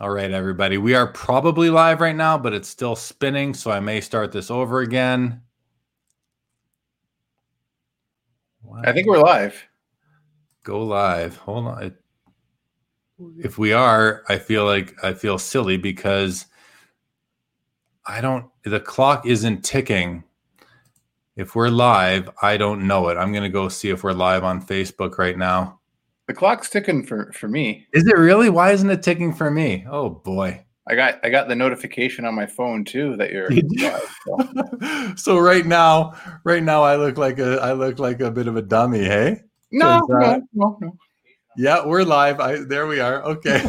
All right, everybody. We are probably live right now, but it's still spinning, so I may start this over again. I think we're live. Go live. Hold on. If we are, I feel like I feel silly because I don't the clock isn't ticking. If we're live, I don't know it. I'm going to go see if we're live on Facebook right now. The clock's ticking for for me. Is it really? Why isn't it ticking for me? Oh boy. I got I got the notification on my phone too that you're live, so. so. right now, right now I look like a I look like a bit of a dummy, hey? No, uh, no, no, no. Yeah, we're live. I there we are. Okay.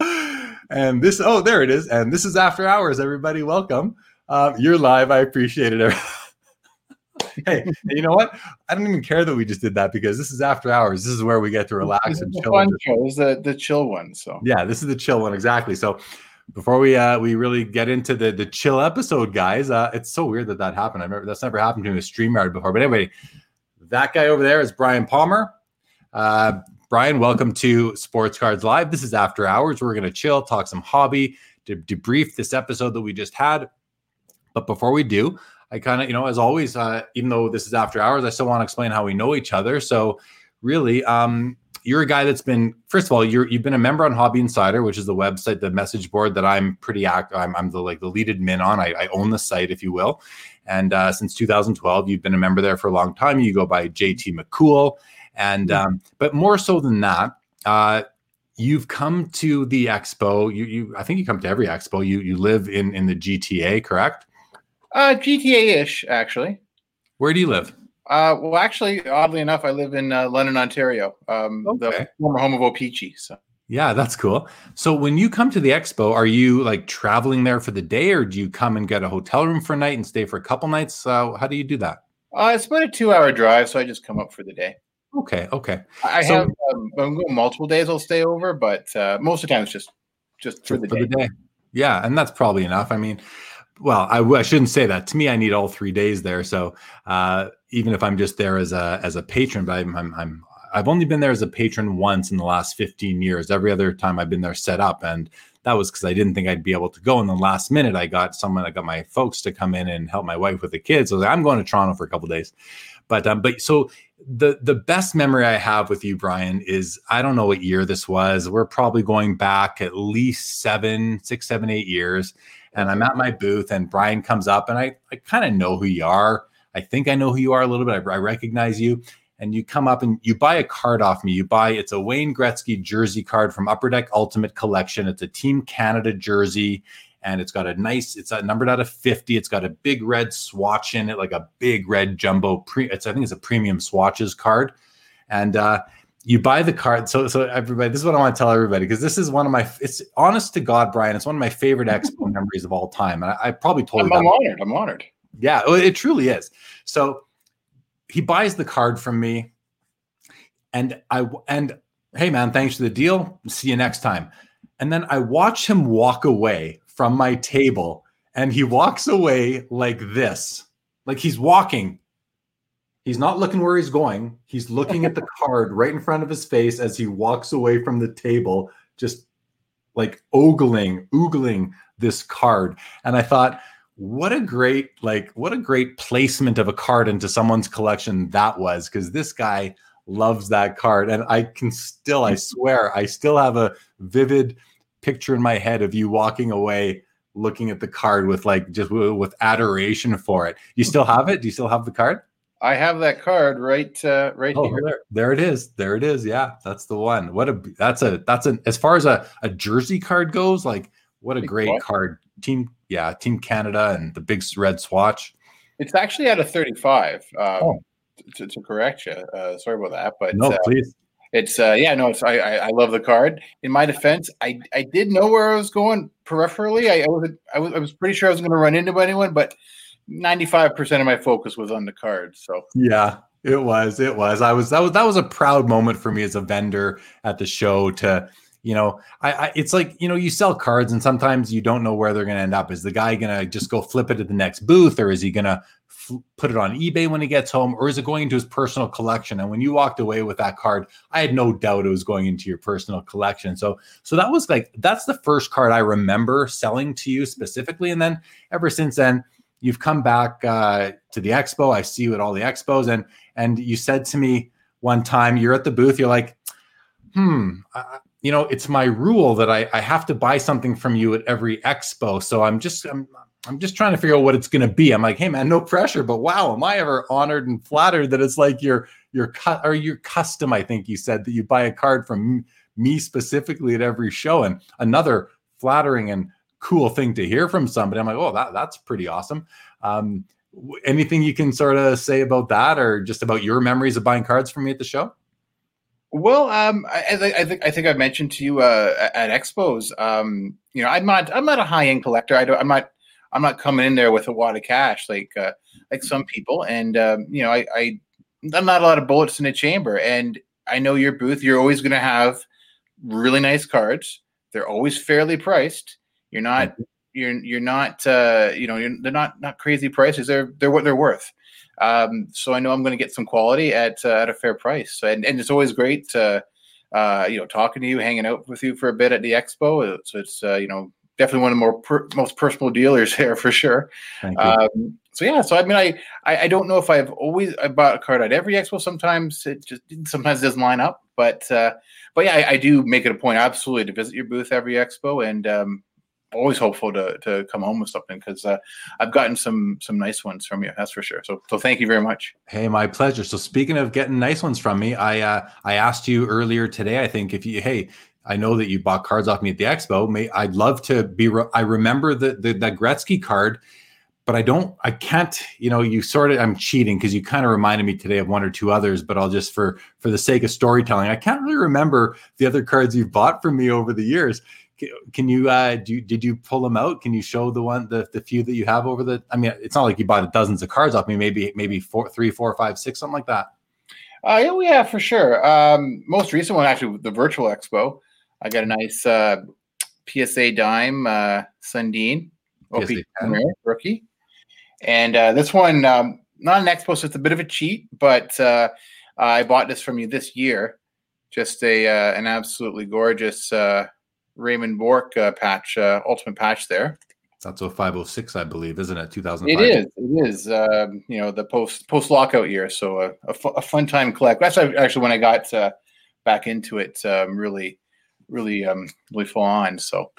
and this oh there it is. And this is after hours, everybody. Welcome. Um, you're live. I appreciate it hey, you know what? I don't even care that we just did that because this is after hours. This is where we get to relax and chill. Fun show. This is the, the chill one. So yeah, this is the chill one exactly. So before we uh we really get into the the chill episode, guys, uh it's so weird that that happened. I remember that's never happened to me with Streamyard before. But anyway, that guy over there is Brian Palmer. Uh, Brian, welcome to Sports Cards Live. This is after hours. We're gonna chill, talk some hobby, to debrief this episode that we just had. But before we do, I kind of, you know, as always, uh, even though this is after hours, I still want to explain how we know each other. So, really, um, you're a guy that's been, first of all, you're you've been a member on Hobby Insider, which is the website, the message board that I'm pretty active. I'm, I'm the like the lead admin on. I, I own the site, if you will. And uh, since 2012, you've been a member there for a long time. You go by JT McCool, and mm-hmm. um, but more so than that, uh, you've come to the expo. You, you, I think you come to every expo. You, you live in in the GTA, correct? Uh, GTA-ish, actually. Where do you live? Uh, well, actually, oddly enough, I live in uh, London, Ontario, um, okay. the former home of O-Pee-Chee. So. Yeah, that's cool. So when you come to the expo, are you like traveling there for the day, or do you come and get a hotel room for a night and stay for a couple nights? Uh, how do you do that? Uh, it's about a two-hour drive, so I just come up for the day. Okay, okay. I so, have um, I'm going multiple days. I'll stay over, but uh, most of the time it's just just for, the, for day. the day. Yeah, and that's probably enough. I mean, well, I, I, shouldn't say that. To me, I need all three days there. So uh, even if I'm just there as a as a patron, but I'm, I'm, I'm I've only been there as a patron once in the last 15 years. Every other time I've been there set up, and that was because I didn't think I'd be able to go. And the last minute, I got someone, I got my folks to come in and help my wife with the kids. So I like, I'm going to Toronto for a couple days. But um, but so the the best memory I have with you, Brian, is I don't know what year this was. We're probably going back at least seven, six, seven, eight years and I'm at my booth, and Brian comes up, and I, I kind of know who you are. I think I know who you are a little bit. I, I, recognize you. And you come up and you buy a card off me. You buy it's a Wayne Gretzky jersey card from Upper Deck Ultimate Collection. It's a Team Canada jersey, and it's got a nice. It's a numbered out of fifty. It's got a big red swatch in it, like a big red jumbo. Pre, it's I think it's a premium swatches card, and uh, you buy the card. So, so everybody, this is what I want to tell everybody because this is one of my. It's honest to God, Brian. It's one of my favorite expo memories of all time, and I, I probably told I'm, you. I'm honored. I'm honored. Yeah, it truly is. So, he buys the card from me, and I and hey man, thanks for the deal. See you next time. And then I watch him walk away from my table, and he walks away like this, like he's walking He's not looking where he's going. He's looking at the card right in front of his face as he walks away from the table, just like ogling, oogling this card. And I thought, what a great, like, what a great placement of a card into someone's collection that was, because this guy loves that card. And I can still, I swear, I still have a vivid picture in my head of you walking away looking at the card with like just with adoration for it. You still have it? Do you still have the card? I have that card right uh, right oh, here. There, there it is. There it is. Yeah, that's the one. What a that's a that's an as far as a, a jersey card goes, like what a great what? card. Team yeah, Team Canada and the big red swatch. It's actually at a 35. Um, oh. to, to, correct you. Uh, sorry about that, but no, uh, please. It's uh yeah, no, it's I, I, I love the card. In my defense, I I did know where I was going peripherally. I, I was I was I was pretty sure I was going to run into anyone, but 95% of my focus was on the cards. So yeah, it was. It was. I was that was that was a proud moment for me as a vendor at the show to you know, I, I, it's like you know, you sell cards, and sometimes you don't know where they're going to end up. Is the guy going to just go flip it at the next booth, or is he going to put it on eBay when he gets home, or is it going into his personal collection? And when you walked away with that card, I had no doubt it was going into your personal collection. So, so that was like that's the first card I remember selling to you specifically, and then ever since then. You've come back uh, to the expo. I see you at all the expos, and and you said to me one time, you're at the booth. You're like, "Hmm, you know, it's my rule that I, I have to buy something from you at every expo. So I'm just I'm I'm just trying to figure out what it's going to be. I'm like, hey man, no pressure, but wow, am I ever honored and flattered that it's like your your cut or your custom. I think you said that you buy a card from me specifically at every show, and another flattering and cool thing to hear from somebody. I'm like, oh, that that's pretty awesome. Um, anything you can sort of say about that, or just about your memories of buying cards from me at the show? Well, um, I, I, think I think I mentioned to you uh, at expos. Um, you know, I'm not I'm not a high end collector. I don't. I'm not. I'm not coming in there with a wad of cash like uh, like some people. And um, you know, I, I I'm not a lot of bullets in a chamber. And I know your booth. You're always going to have really nice cards. They're always fairly priced. You're not. You're you're not. Uh, you know, they're not not crazy prices. They're they're what they're worth. Um, so I know I'm going to get some quality at uh, at a fair price. And, and it's always great to, uh, you know, talking to you, hanging out with you for a bit at the expo. So it's uh, you know definitely one of the more per- most personal dealers here for sure. Um, so yeah, so I mean, I, I, I don't know if I've always I bought a card at every expo. Sometimes it just sometimes it doesn't line up, but uh, but yeah, I, I, do make it a point absolutely to visit your booth every expo, and um, always hopeful to to come home with something because uh, I've gotten some some nice ones from you. That's for sure. So so thank you very much. Hey, my pleasure. So speaking of getting nice ones from me, I uh, I asked you earlier today. I think if you hey. I know that you bought cards off me at the expo. May I'd love to be. Re- I remember the, the that Gretzky card, but I don't. I can't. You know, you sort of. I'm cheating because you kind of reminded me today of one or two others. But I'll just for for the sake of storytelling, I can't really remember the other cards you've bought from me over the years can you uh do did you pull them out? Can you show the one the, the few that you have over the i mean it's not like you bought dozens of cards off me maybe maybe four three four five six something like that. Uh yeah, yeah for sure. Um most recent one actually the virtual expo. I got a nice uh psa dime uh sundin. OP rookie. And uh this one um not an expo so it's a bit of a cheat but uh i bought this from you this year. Just a uh, an absolutely gorgeous uh Raymond Bourque uh, patch, uh, ultimate patch there. That's a 506, I believe, isn't it? 2005. It is. It is. Um, you know, the post post lockout year. So a, a, f- a fun time collect. That's actually when I got uh, back into it. Um, really, really, um, really full on. So.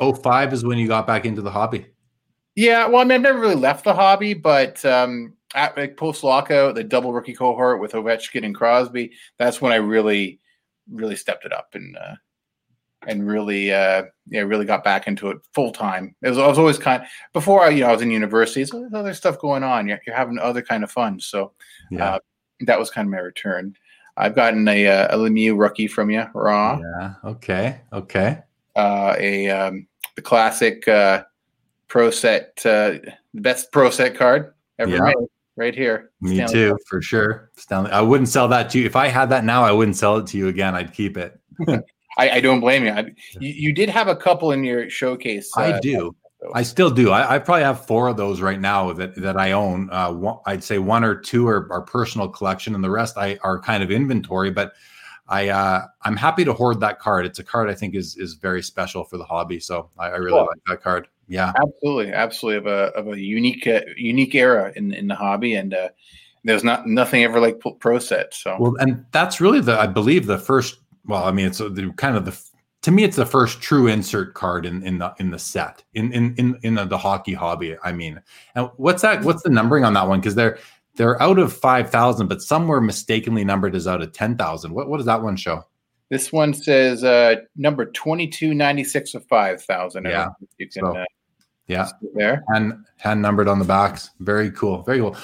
05 is when you got back into the hobby. Yeah, well, I mean, I've never really left the hobby, but um, at like, post lockout, the double rookie cohort with Ovechkin and Crosby, that's when I really, really stepped it up and uh, and really uh yeah really got back into it full time it was, I was always kind of, before I, you know I was in university there's other stuff going on. You're, you're having other kind of fun so yeah. uh, that was kind of my return. I've gotten a, uh, a Lemieux rookie from you raw yeah okay okay. Uh a um the classic uh pro set uh best pro set card ever yeah. made right here me Stanley too Cup. for sure. Stanley I wouldn't sell that to you. If I had that now I wouldn't sell it to you again. I'd keep it I, I don't blame you. I, you. you. did have a couple in your showcase. Uh, I do. I still do. I, I, probably have four of those right now that that I own. Uh, one, I'd say one or two are, are personal collection, and the rest I are kind of inventory. But I uh, I'm happy to hoard that card. It's a card I think is is very special for the hobby. So I, I really cool. like that card. Yeah, absolutely, absolutely of a of a unique uh, unique era in in the hobby, and uh, there's not nothing ever like pro set. So well, and that's really the I believe the first well, I mean, it's the kind of the to me, it's the first true insert card in in the in the set in in in in the, the hockey hobby. I mean, and what's that? What's the numbering on that one? Because they're they're out of five thousand, but some were mistakenly numbered as out of ten thousand. What what does that one show? This one says uh number twenty two ninety six of five thousand. Yeah, you can. So, uh, yeah, there hand hand numbered on the backs. Very cool, very cool.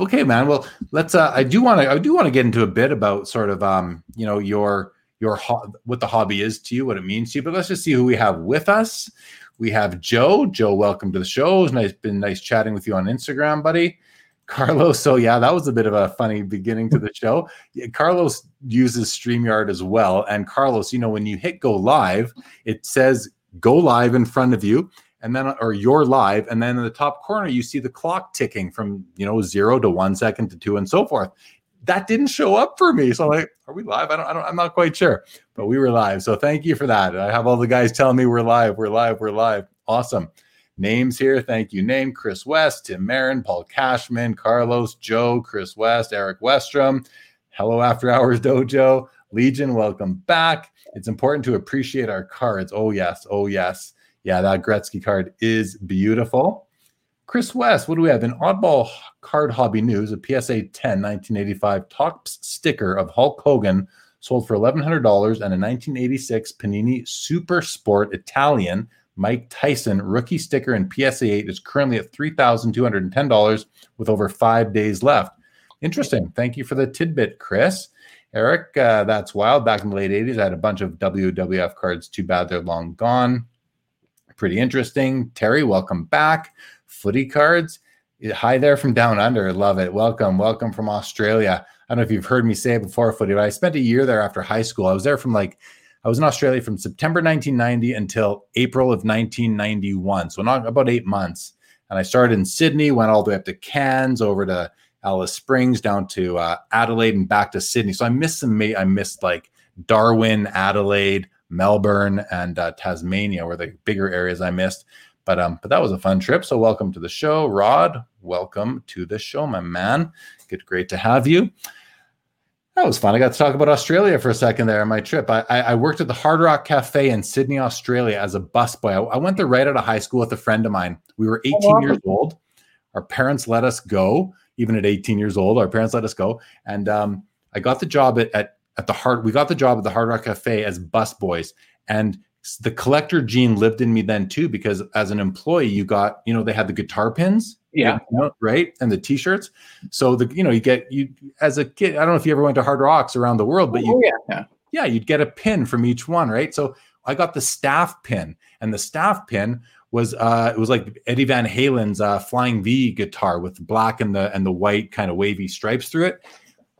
Okay, man. Well, let's. uh I do want to. I do want to get into a bit about sort of um you know your your ho- what the hobby is to you, what it means to you. But let's just see who we have with us. We have Joe. Joe, welcome to the show. It's nice, been nice chatting with you on Instagram, buddy. Carlos, so yeah, that was a bit of a funny beginning to the show. Carlos uses StreamYard as well. And Carlos, you know, when you hit go live, it says go live in front of you, and then or you're live, and then in the top corner, you see the clock ticking from you know zero to one second to two and so forth. That didn't show up for me. So I'm like, are we live? I don't, I don't, I'm not quite sure, but we were live. So thank you for that. I have all the guys telling me we're live, we're live, we're live. Awesome names here. Thank you. Name Chris West, Tim Marin, Paul Cashman, Carlos, Joe, Chris West, Eric Westrom. Hello, After Hours Dojo. Legion, welcome back. It's important to appreciate our cards. Oh, yes. Oh, yes. Yeah, that Gretzky card is beautiful. Chris West, what do we have? An oddball card hobby news, a PSA 10 1985 Topps sticker of Hulk Hogan sold for $1,100 and a 1986 Panini Super Sport Italian Mike Tyson rookie sticker in PSA 8 is currently at $3,210 with over five days left. Interesting. Thank you for the tidbit, Chris. Eric, uh, that's wild. Back in the late 80s, I had a bunch of WWF cards. Too bad they're long gone. Pretty interesting. Terry, welcome back. Footy cards. Hi there from down under. Love it. Welcome. Welcome from Australia. I don't know if you've heard me say it before, footy, but I spent a year there after high school. I was there from like I was in Australia from September 1990 until April of 1991. So not about eight months. And I started in Sydney, went all the way up to Cairns, over to Alice Springs, down to uh, Adelaide, and back to Sydney. So I missed some. I missed like Darwin, Adelaide, Melbourne, and uh, Tasmania were the bigger areas I missed. But um, but that was a fun trip. So welcome to the show, Rod. Welcome to the show, my man. Good, great to have you. That was fun. I got to talk about Australia for a second there on my trip. I, I worked at the Hard Rock Cafe in Sydney, Australia as a busboy. I, I went there right out of high school with a friend of mine. We were 18 oh, years old. Our parents let us go, even at 18 years old. Our parents let us go. And um, I got the job at, at, at the Hard, we got the job at the Hard Rock Cafe as busboys. And the collector gene lived in me then too, because as an employee, you got, you know, they had the guitar pins yeah. You know, right. And the t-shirts. So the you know, you get you as a kid, I don't know if you ever went to hard rocks around the world, but you oh, yeah, yeah. yeah, you'd get a pin from each one, right? So I got the staff pin, and the staff pin was uh it was like Eddie Van Halen's uh flying V guitar with the black and the and the white kind of wavy stripes through it.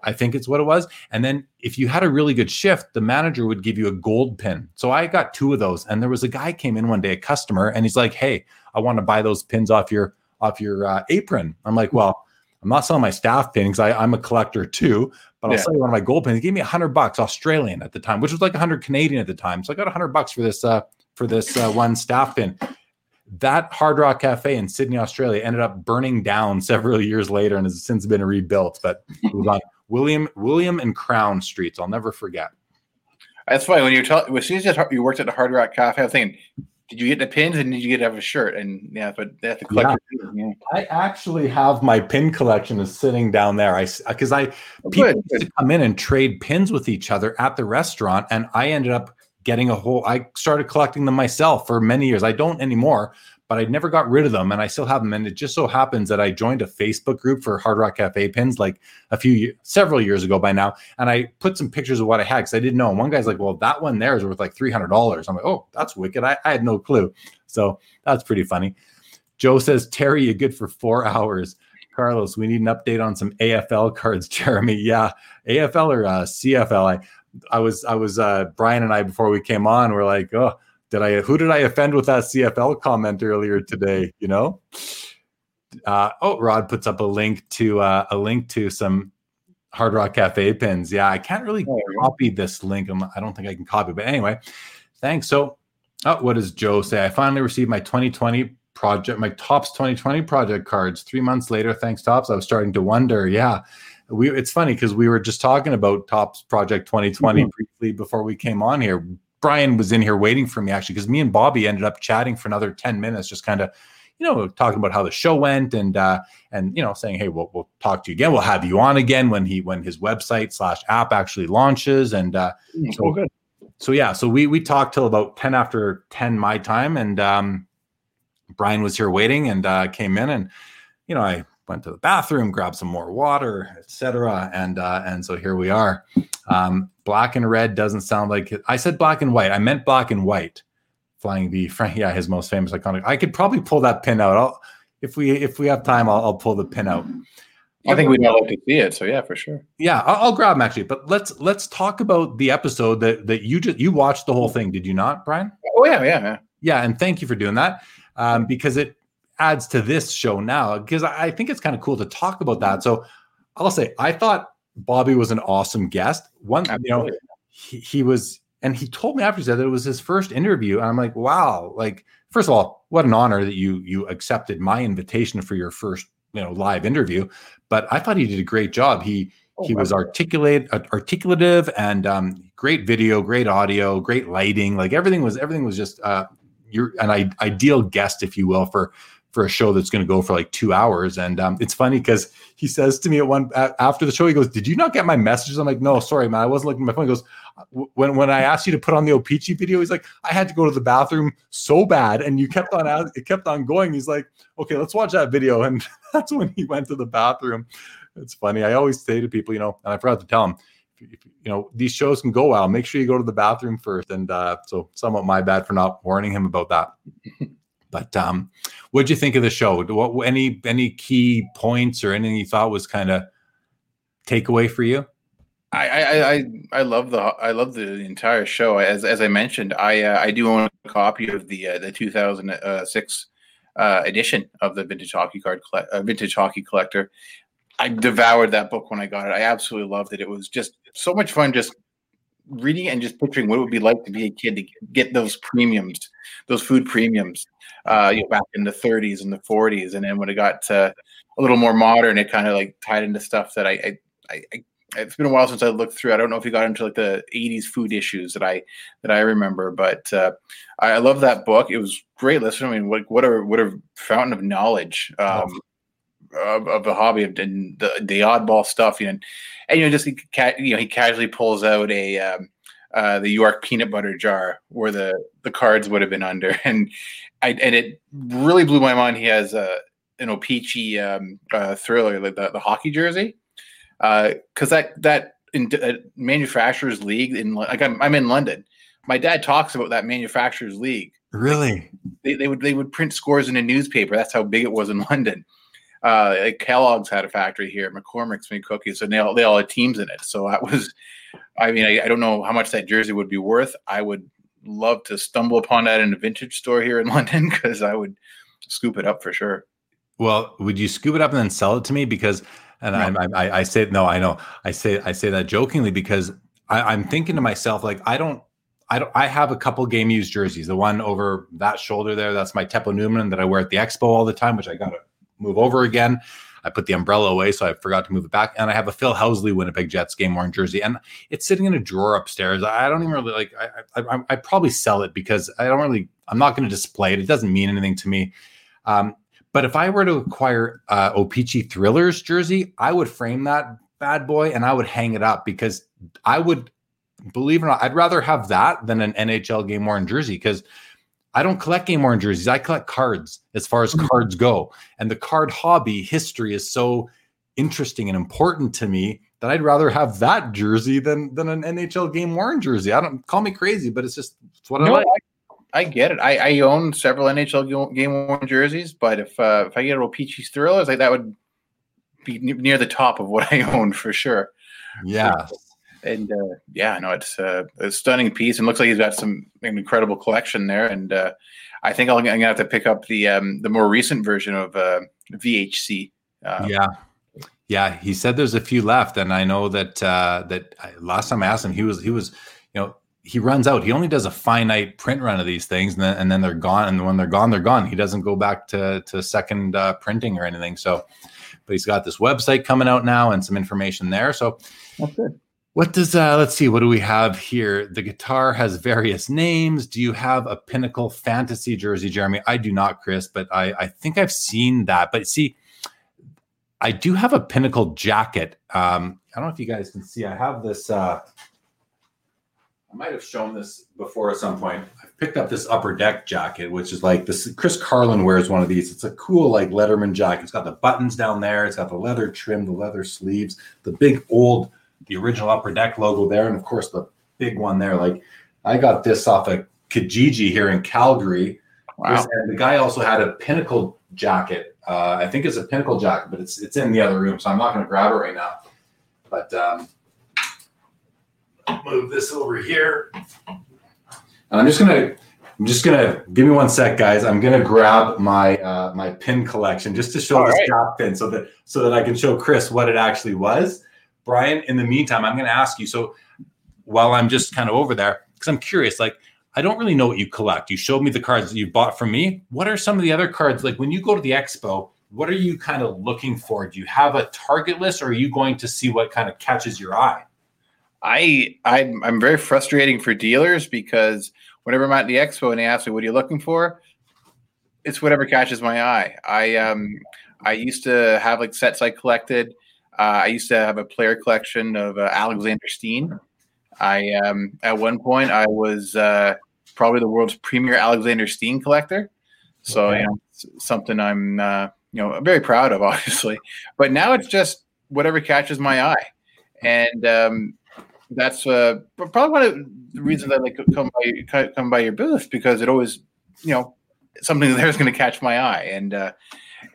I think it's what it was. And then if you had a really good shift, the manager would give you a gold pin. So I got two of those. And there was a guy came in one day, a customer, and he's like, Hey, I want to buy those pins off your off your uh, apron. I'm like, well, I'm not selling my staff pins. I, I'm a collector too, but I'll yeah. sell you one of my gold pins. He gave me a hundred bucks Australian at the time, which was like a hundred Canadian at the time. So I got a hundred bucks for this uh, for this uh, one staff pin. That Hard Rock Cafe in Sydney, Australia, ended up burning down several years later and has since been rebuilt. But it was on William William and Crown Streets. I'll never forget. That's funny when you tell as soon as you worked at the Hard Rock Cafe, I was thinking did you get the pins and did you get to have a shirt? And yeah, but that's the collector. Yeah. yeah. I actually have my pin collection is sitting down there. I because I oh, people good, used to come in and trade pins with each other at the restaurant, and I ended up getting a whole. I started collecting them myself for many years. I don't anymore, but I never got rid of them and I still have them. And it just so happens that I joined a Facebook group for Hard Rock Cafe pins like a few, several years ago by now. And I put some pictures of what I had because I didn't know. And one guy's like, well, that one there is worth like $300. I'm like, oh, that's wicked. I, I had no clue. So that's pretty funny. Joe says, Terry, you're good for four hours. Carlos, we need an update on some AFL cards, Jeremy. Yeah, AFL or uh, CFL. I, I was, I was, uh, Brian and I before we came on, we're like, oh, did I who did I offend with that CFL comment earlier today? You know. Uh, oh, Rod puts up a link to uh, a link to some Hard Rock Cafe pins. Yeah, I can't really oh, copy this link. I'm, I do not think I can copy, but anyway, thanks. So, oh, what does Joe say? I finally received my 2020 project, my Topps 2020 project cards. Three months later, thanks Topps. I was starting to wonder. Yeah, we. It's funny because we were just talking about Topps Project 2020 mm-hmm. briefly before we came on here. Brian was in here waiting for me actually because me and Bobby ended up chatting for another 10 minutes, just kind of, you know, talking about how the show went and uh and you know, saying, Hey, we'll we'll talk to you again. We'll have you on again when he when his website slash app actually launches. And uh mm, so good. So yeah, so we we talked till about 10 after 10 my time and um Brian was here waiting and uh came in and you know, I went to the bathroom, grabbed some more water, etc. And uh, and so here we are. Um, black and red doesn't sound like. I said black and white. I meant black and white. Flying V, yeah, his most famous iconic. I could probably pull that pin out. I'll, if we if we have time, I'll, I'll pull the pin out. I think we'd all like to see it. So yeah, for sure. Yeah, I'll, I'll, grab them actually. But let's let's talk about the episode that that you just you watched the whole thing. Did you not, Brian? Oh yeah, yeah, yeah. Yeah, and thank you for doing that um, because it adds to this show now. Because I, think it's kind of cool to talk about that. So I'll say I thought Bobby was an awesome guest. One, you know, he, he was, and he told me after he said that it was his first interview, and I'm like, wow, like first of all, what an honor that you you accepted my invitation for your first you know live interview but i thought he did a great job he oh, he was articulate articulative and um, great video great audio great lighting like everything was everything was just uh you're an I- ideal guest if you will for for a show that's going to go for like two hours. And um, it's funny because he says to me at one after the show, he goes, "Did you not get my messages?" I'm like, "No, sorry, man, I wasn't looking at my phone." He goes, "When when I asked you to put on the O-Pee-Chee video, he's like, I had to go to the bathroom so bad, and you kept on it kept on going. He's like, okay, let's watch that video, and that's when he went to the bathroom. It's funny. I always say to people, you know, and I forgot to tell him. You know these shows can go well. Make sure you go to the bathroom first, and uh, so somewhat my bad for not warning him about that. But um, what did you think of the show? What any any key points or anything you thought was kind of takeaway for you? I, I I I love the I love the entire show. As as I mentioned, I uh, I do own a copy of the uh, the 2006 uh, edition of the vintage hockey card uh, vintage hockey collector. I devoured that book when I got it. I absolutely loved it. It was just so much fun just reading and just picturing what it would be like to be a kid to get those premiums, those food premiums, uh, you know, back in the 30s and the 40s, and then when it got to a little more modern, it kind of like tied into stuff that I, I, I, it's been a while since I looked through. I don't know if you got into like the 80s food issues that I that I remember, but uh, I, I love that book. It was great listening. I mean, what what a what a fountain of knowledge. Um, of, of the hobby of the, the oddball stuff, you know, and you know, just he, you know, he casually pulls out a um, uh, the York peanut butter jar where the the cards would have been under, and I and it really blew my mind. He has a uh, an O-Pee-Chee um, uh, thriller, like the, the hockey jersey, because uh, that that in, uh, manufacturers league in like I'm, I'm in London. My dad talks about that manufacturers league. Really? They, they would they would print scores in a newspaper. That's how big it was in London uh, like Kellogg's had a factory here. McCormick's made cookies, and they all they all had teams in it. So that was, I mean, I, I, don't know how much that jersey would be worth. I would love to stumble upon that in a vintage store here in London because I would scoop it up for sure. Well, would you scoop it up and then sell it to me? Because, and no. I, I, I say no, I know, I say I say that jokingly because I, I'm thinking to myself like I don't I, don't, I have a couple game used jerseys. The one over that shoulder there, that's my Teppo Numminen that I wear at the expo all the time, which I got move over again. I put the umbrella away, so I forgot to move it back. And I have a Phil Housley Winnipeg Jets game worn jersey, and it's sitting in a drawer upstairs. I don't even really like. I I, I probably sell it because I don't really. I'm not going to display it. It doesn't mean anything to me. Um, but if I were to acquire uh, O-Pee-Chee Thrillers jersey, I would frame that bad boy and I would hang it up because I would believe it or not, I'd rather have that than an NHL game worn jersey because I don't collect game worn jerseys. I collect cards as far as mm-hmm. cards go. And the card hobby history is so interesting and important to me that I'd rather have that jersey than than an NHL game worn jersey. I don't call me crazy, but it's just it's what no, I like. I, I get it. I, I, own several NHL game worn jerseys, but if uh, if I get a little Peachy Thrillers, like that would be near the top of what I own for sure. Yeah and uh, yeah, no, it's uh, a stunning piece, and looks like he's got some an incredible collection there. And uh, I think i am gonna have to pick up the um, the more recent version of uh, VHC. Uh, yeah, yeah. He said there's a few left, and I know that uh, that last time I asked him, he was he was you know he runs out. He only does a finite print run of these things, and then and then they're gone. And when they're gone, they're gone. He doesn't go back to to second uh, printing or anything. So, but he's got this website coming out now and some information there. So that's good. What does uh let's see, what do we have here? The guitar has various names. Do you have a pinnacle fantasy jersey, Jeremy? I do not, Chris, but I I think I've seen that. But see, I do have a pinnacle jacket. Um, I don't know if you guys can see. I have this uh I might have shown this before at some point. I've picked up this upper deck jacket, which is like this. Chris Carlin wears one of these. It's a cool, like Letterman jacket. It's got the buttons down there. It's got the leather trim, the leather sleeves, the big old the original upper deck logo there, and of course the big one there. Like I got this off of Kijiji here in Calgary. Wow. And the guy also had a pinnacle jacket Uh, I think it's a Pinnacle jacket, but it's it's in the other room, so I'm not going to grab it right now. But um, move this over here, and I'm just gonna I'm just gonna give me one sec, guys. I'm gonna grab my uh, my pin collection just to show All the right. pin, so that so that I can show Chris what it actually was. Brian, in the meantime, I'm gonna ask you. So while I'm just kind of over there, because I'm curious, like I don't really know what you collect. You showed me the cards that you bought from me. What are some of the other cards? Like when you go to the expo, what are you kind of looking for? Do you have a target list, or are you going to see what kind of catches your eye? I I'm, I'm very frustrating for dealers because whenever I'm at the expo and they ask me what are you looking for, it's whatever catches my eye. I um I used to have like sets I collected. Uh, I used to have a player collection of uh, Alexander Steen. I um at one point I was uh, probably the world's premier Alexander Steen collector. So Okay. you know something I'm uh, you know very proud of, obviously. But now it's just whatever catches my eye, and um, that's uh, probably one of the reasons I like come by come by your booth because it always you know something there is going to catch my eye and uh,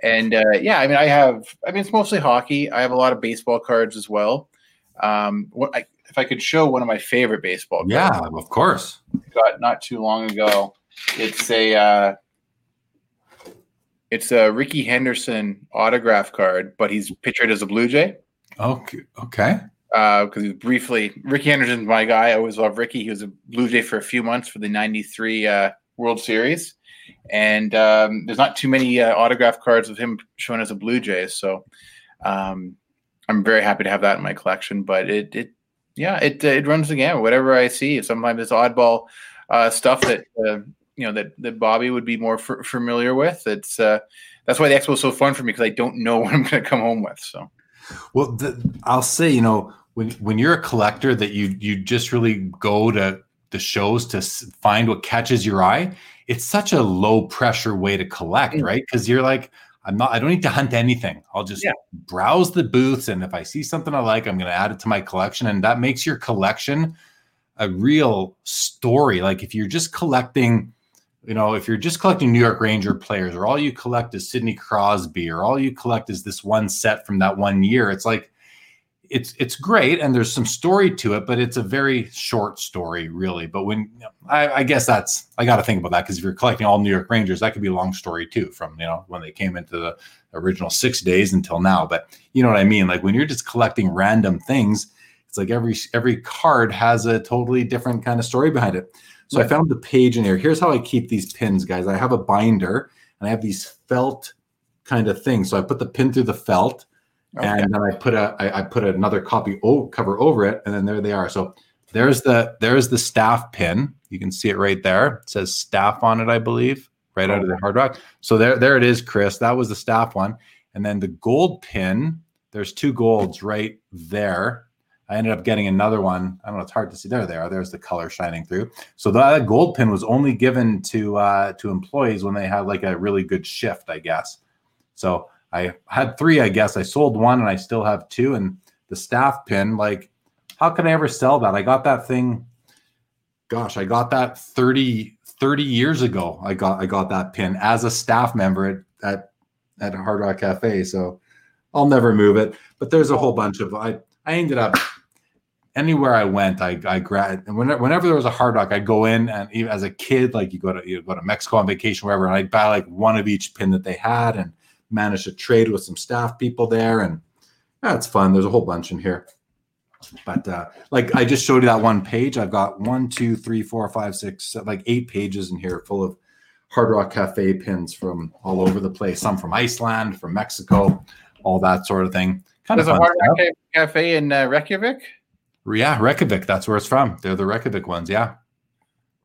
and uh, yeah I mean I have I mean it's mostly hockey I have a lot of baseball cards as well um, what I, if I could show one of my favorite baseball cards Yeah, of course. I got not too long ago it's a uh, it's a Rickey Henderson autograph card but he's pictured as a Blue Jay Okay. Okay. because he briefly Rickey Henderson's my guy. I always love Rickey. He was a Blue Jay for a few months for the '93 uh, World Series, and um, there's not too many uh, autograph cards of him shown as a Blue Jay. So um, I'm very happy to have that in my collection. But it, it yeah, it it runs the gamut. Whatever I see, sometimes it's oddball uh, stuff that uh, you know that that Bobby would be more f- familiar with. It's uh, that's why the expo is so fun for me because I don't know what I'm going to come home with. So. Well, the, I'll say, you know, when when you're a collector, that you you just really go to the shows to find what catches your eye. It's such a low pressure way to collect, Mm. right? Because you're like, I'm not. I don't need to hunt anything. I'll just Yeah. browse the booths, and if I see something I like, I'm going to add it to my collection, and that makes your collection a real story. Like if you're just collecting you know, if you're just collecting New York Ranger players, or all you collect is Sidney Crosby, or all you collect is this one set from that one year, it's like it's it's great and there's some story to it, but it's a very short story, really. But when I, I guess that's I got to think about that because if you're collecting all New York Rangers, that could be a long story too, from you know when they came into the original six days until now. But you know what I mean? Like when you're just collecting random things, it's like every every card has a totally different kind of story behind it. So I found the page in here. Here's how I keep these pins, guys. I have a binder and I have these felt kind of things. So I put the pin through the felt, Okay. and then I put a I, I put another copy o- cover over it, and then there they are. So there's the there's the staff pin. You can see it right there. It says staff on it, I believe, right out of the hard rock. So there there it is, Chris. That was the staff one, and then the gold pin. There's two golds right there. I ended up getting another one. I don't know. It's hard to see. There they are. There's the color shining through. So that gold pin was only given to uh, to employees when they had like a really good shift, I guess. So I had three, I guess. I sold one and I still have two. And the staff pin, like, how could I ever sell that? I got that thing. Gosh, I got that 30, 30 years ago. I got I got that pin as a staff member at at, at Hard Rock Cafe. So I'll never move it. But there's a whole bunch of I I ended up anywhere I went, I I grad whenever, whenever there was a hard rock, I'd go in and even as a kid, like you go to you go to Mexico on vacation, wherever, and I'd buy like one of each pin that they had and manage to trade with some staff people there. And that's fun. There's a whole bunch in here. But uh, like I just showed you that one page. I've got one, two, three, four, five, six, like eight pages in here full of Hard Rock Cafe pins from all over the place. Some from Iceland, from Mexico, all that sort of thing. Kind There's of a Hard. Rock Ca- Cafe in uh, Reykjavik. Yeah, Reykjavik. That's where it's from. They're the Reykjavik ones. Yeah.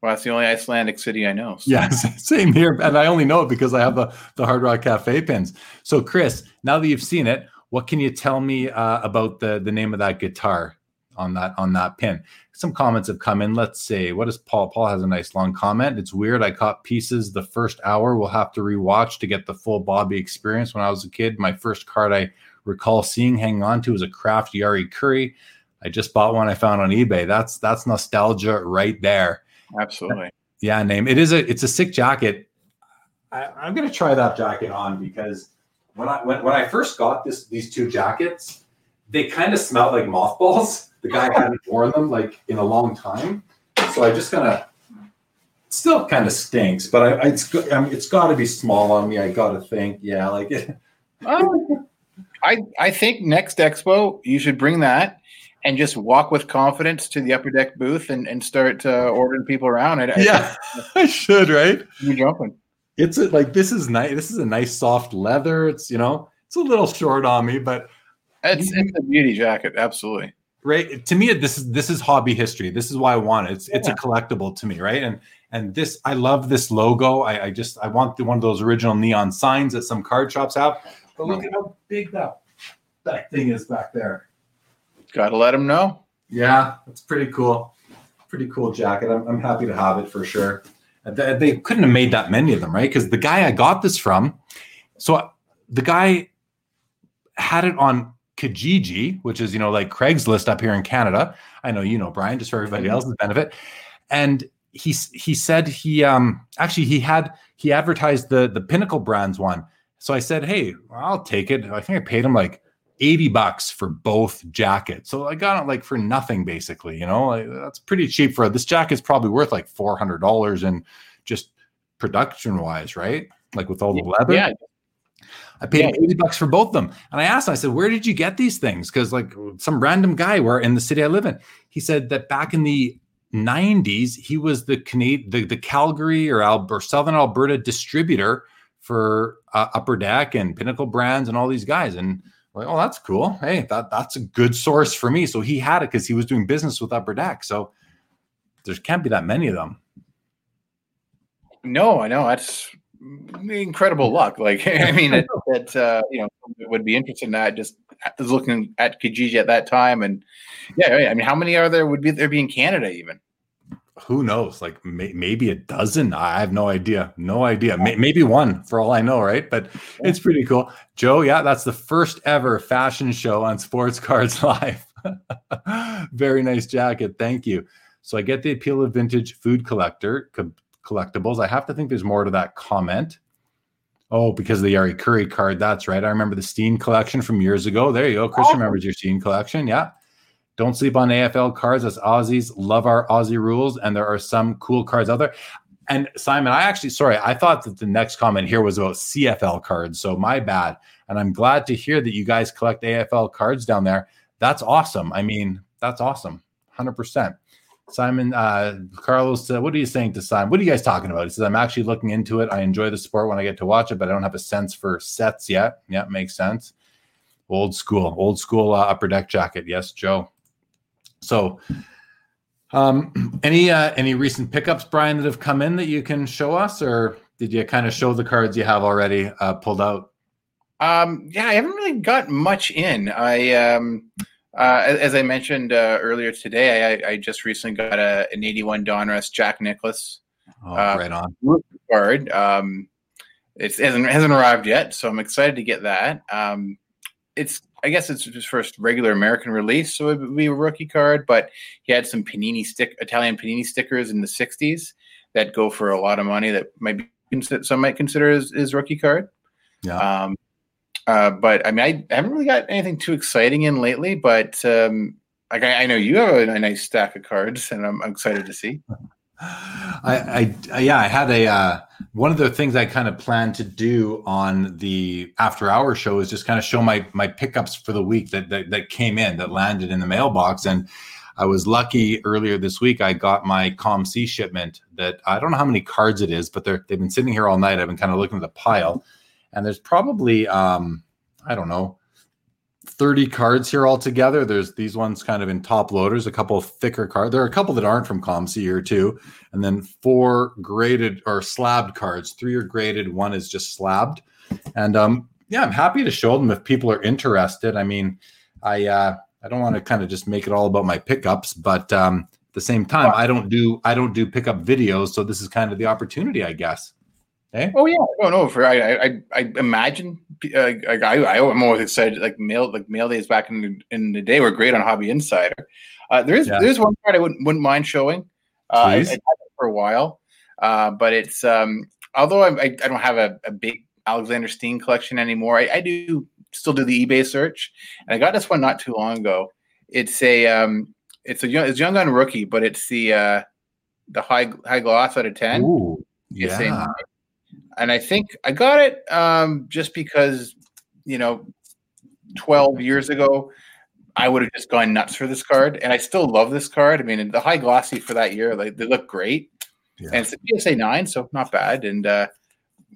Well, that's the only Icelandic city I know. so-. Same here. And I only know it because I have the, the Hard Rock Cafe pins. So, Chris, now that you've seen it, what can you tell me uh, about the, the name of that guitar on that on that pin? Some comments have come in. Let's see. What is Paul? Paul has a nice long comment. It's weird. I caught pieces the first hour. We'll have to rewatch to get the full Bobby experience. When I was a kid, my first card I recall seeing hanging on to was a Kraft Jari Kurri. I just bought one I found on eBay. That's that's nostalgia right there. Absolutely. Yeah, name. It is a it's a sick jacket. I, I'm gonna try that jacket on because when I when, when I first got this these two jackets, they kind of smelled like mothballs. The guy hadn't worn them like in a long time, so I just kind of still kind of stinks. But I, I it's I mean, it's got to be small on me. I got to think, yeah, like it. Um, I I think next expo you should bring that and just walk with confidence to the upper deck booth and, and start uh, ordering people around. I, yeah, I should, right? You jumping. It's a, like this is nice. This is a nice soft leather. It's you know it's a little short on me, but it's, it's a beauty jacket. Absolutely. Right. To me, this is this is hobby history. This is why I want it. It's yeah. it's a collectible to me, right? And and this I love this logo. I, I just I want the, one of those original neon signs that some card shops have. But look at how big that that thing is back there. Got to let them know. Yeah, it's pretty cool. Pretty cool jacket. I'm, I'm happy to have it for sure. They, they couldn't have made that many of them, right? Because the guy I got this from, so the guy had it on Kijiji, which is you know like Craigslist up here in Canada. I know you know Brian, just for everybody mm-hmm. else's benefit. And he he said he um actually he had he advertised the the Pinnacle Brands one. So I said, hey, I'll take it. I think I paid him like 80 bucks for both jackets. So I got it like for nothing basically, you know, like, that's pretty cheap for this jacket's probably worth like $400 and just production wise, right? Like with all the leather. Yeah. I paid yeah. 80 bucks for both of them. And I asked him, I said, where did you get these things? Cause like some random guy where in the city I live in, he said that back in the 90s, he was the Canadian, the, the Calgary or, Al- or Southern Alberta distributor for uh, Upper Deck and Pinnacle Brands and all these guys. And like, oh, that's cool. Hey, that that's a good source for me. So he had it because he was doing business with Upper Deck. So there can't be that many of them. No, I know that's incredible luck. Like, I mean, it, it uh, you know it would be interested in that. Just was looking at Kijiji at that time, and yeah, I mean, how many are there? Would be there be in Canada even? Who knows? Like may, maybe a dozen. I have no idea. No idea. May, maybe one for all I know, right? But it's pretty cool. Joe, yeah, that's the first ever fashion show on Sports Cards Live. Very nice jacket. Thank you. So I get the appeal of vintage food collector co- collectibles. I have to think there's more to that comment. Oh, because of the Jari Kurri card. That's right. I remember the Steen collection from years ago. There you go. Chris oh. remembers your Steen collection. Yeah. Don't sleep on AFL cards as Aussies. Love our Aussie rules, and there are some cool cards out there. And Simon, I actually, sorry, I thought that the next comment here was about CFL cards. So my bad. And I'm glad to hear that you guys collect AFL cards down there. That's awesome. I mean, that's awesome. 100%. Simon, uh, Carlos, uh, what are you saying to Simon? What are you guys talking about? He says, I'm actually looking into it. I enjoy the sport when I get to watch it, but I don't have a sense for sets yet. Yeah, makes sense. Old school, old school uh, upper deck jacket. Yes, Joe. So, um, any uh, any recent pickups, Brian, that have come in that you can show us, or did you kind of show the cards you have already uh, pulled out? Um, yeah, I haven't really got much in. I um, uh, as I mentioned uh, earlier today, I, I, just recently got a, an 81 Donruss Jack Nicklaus. Oh, uh, right on. Card. Um, it hasn't hasn't arrived yet, so I'm excited to get that. Um, it's I guess it's his first regular American release, so it would be a rookie card. But he had some Panini stick Italian Panini stickers in the '60s that go for a lot of money. That might be some might consider his, his rookie card. Yeah. Um, uh, but I mein I haven't really got anything too exciting in lately. But um, like I, I, know you have a, a, nice stack of cards, and I'm, I'm excited to see. I, I, yeah, I had a uh, one of the things I kind of planned to do on the after hour show is just kind of show my my pickups for the week that, that that came in that landed in the mailbox, and I was lucky earlier this week. I got my COMC shipment that I don't know how many cards it is, but they're they've been sitting here all night. I've been kind of looking at the pile, and there's probably um, I don't know 30 cards here altogether. There's these ones kind of in top loaders, a couple thicker cards. There are a couple that aren't from COMC here too. And then four graded or slabbed cards. Three are graded, one is just slabbed. And um, yeah, I'm happy to show them if people are interested. I mean, I uh, I don't want to kind of just make it all about my pickups, but um, at the same time, I don't do I don't do pickup videos, so this is kind of the opportunity, I guess. Hey? Oh yeah, no, no. For I, I, I imagine uh, like I, I, am always excited. Like mail, like mail days back in the, in the day were great on Hobby Insider. Uh, there is yeah. there's one card I wouldn't wouldn't mind showing. Uh, I, I, had it for a while, uh, but it's um, although I, I, I don't have a, a big Alexander Steen collection anymore. I, I do still do the eBay search, and I got this one not too long ago. It's a um, it's a young, it's young gun rookie, but it's the uh, the high high gloss out of ten. Ooh, It's yeah. a- and I think I got it um, just because you know, twelve years ago, I would have just gone nuts for this card, and I still love this card. I mean, the high glossy for that year, like they look great, Yeah. and it's a PSA nine, so not bad. And uh,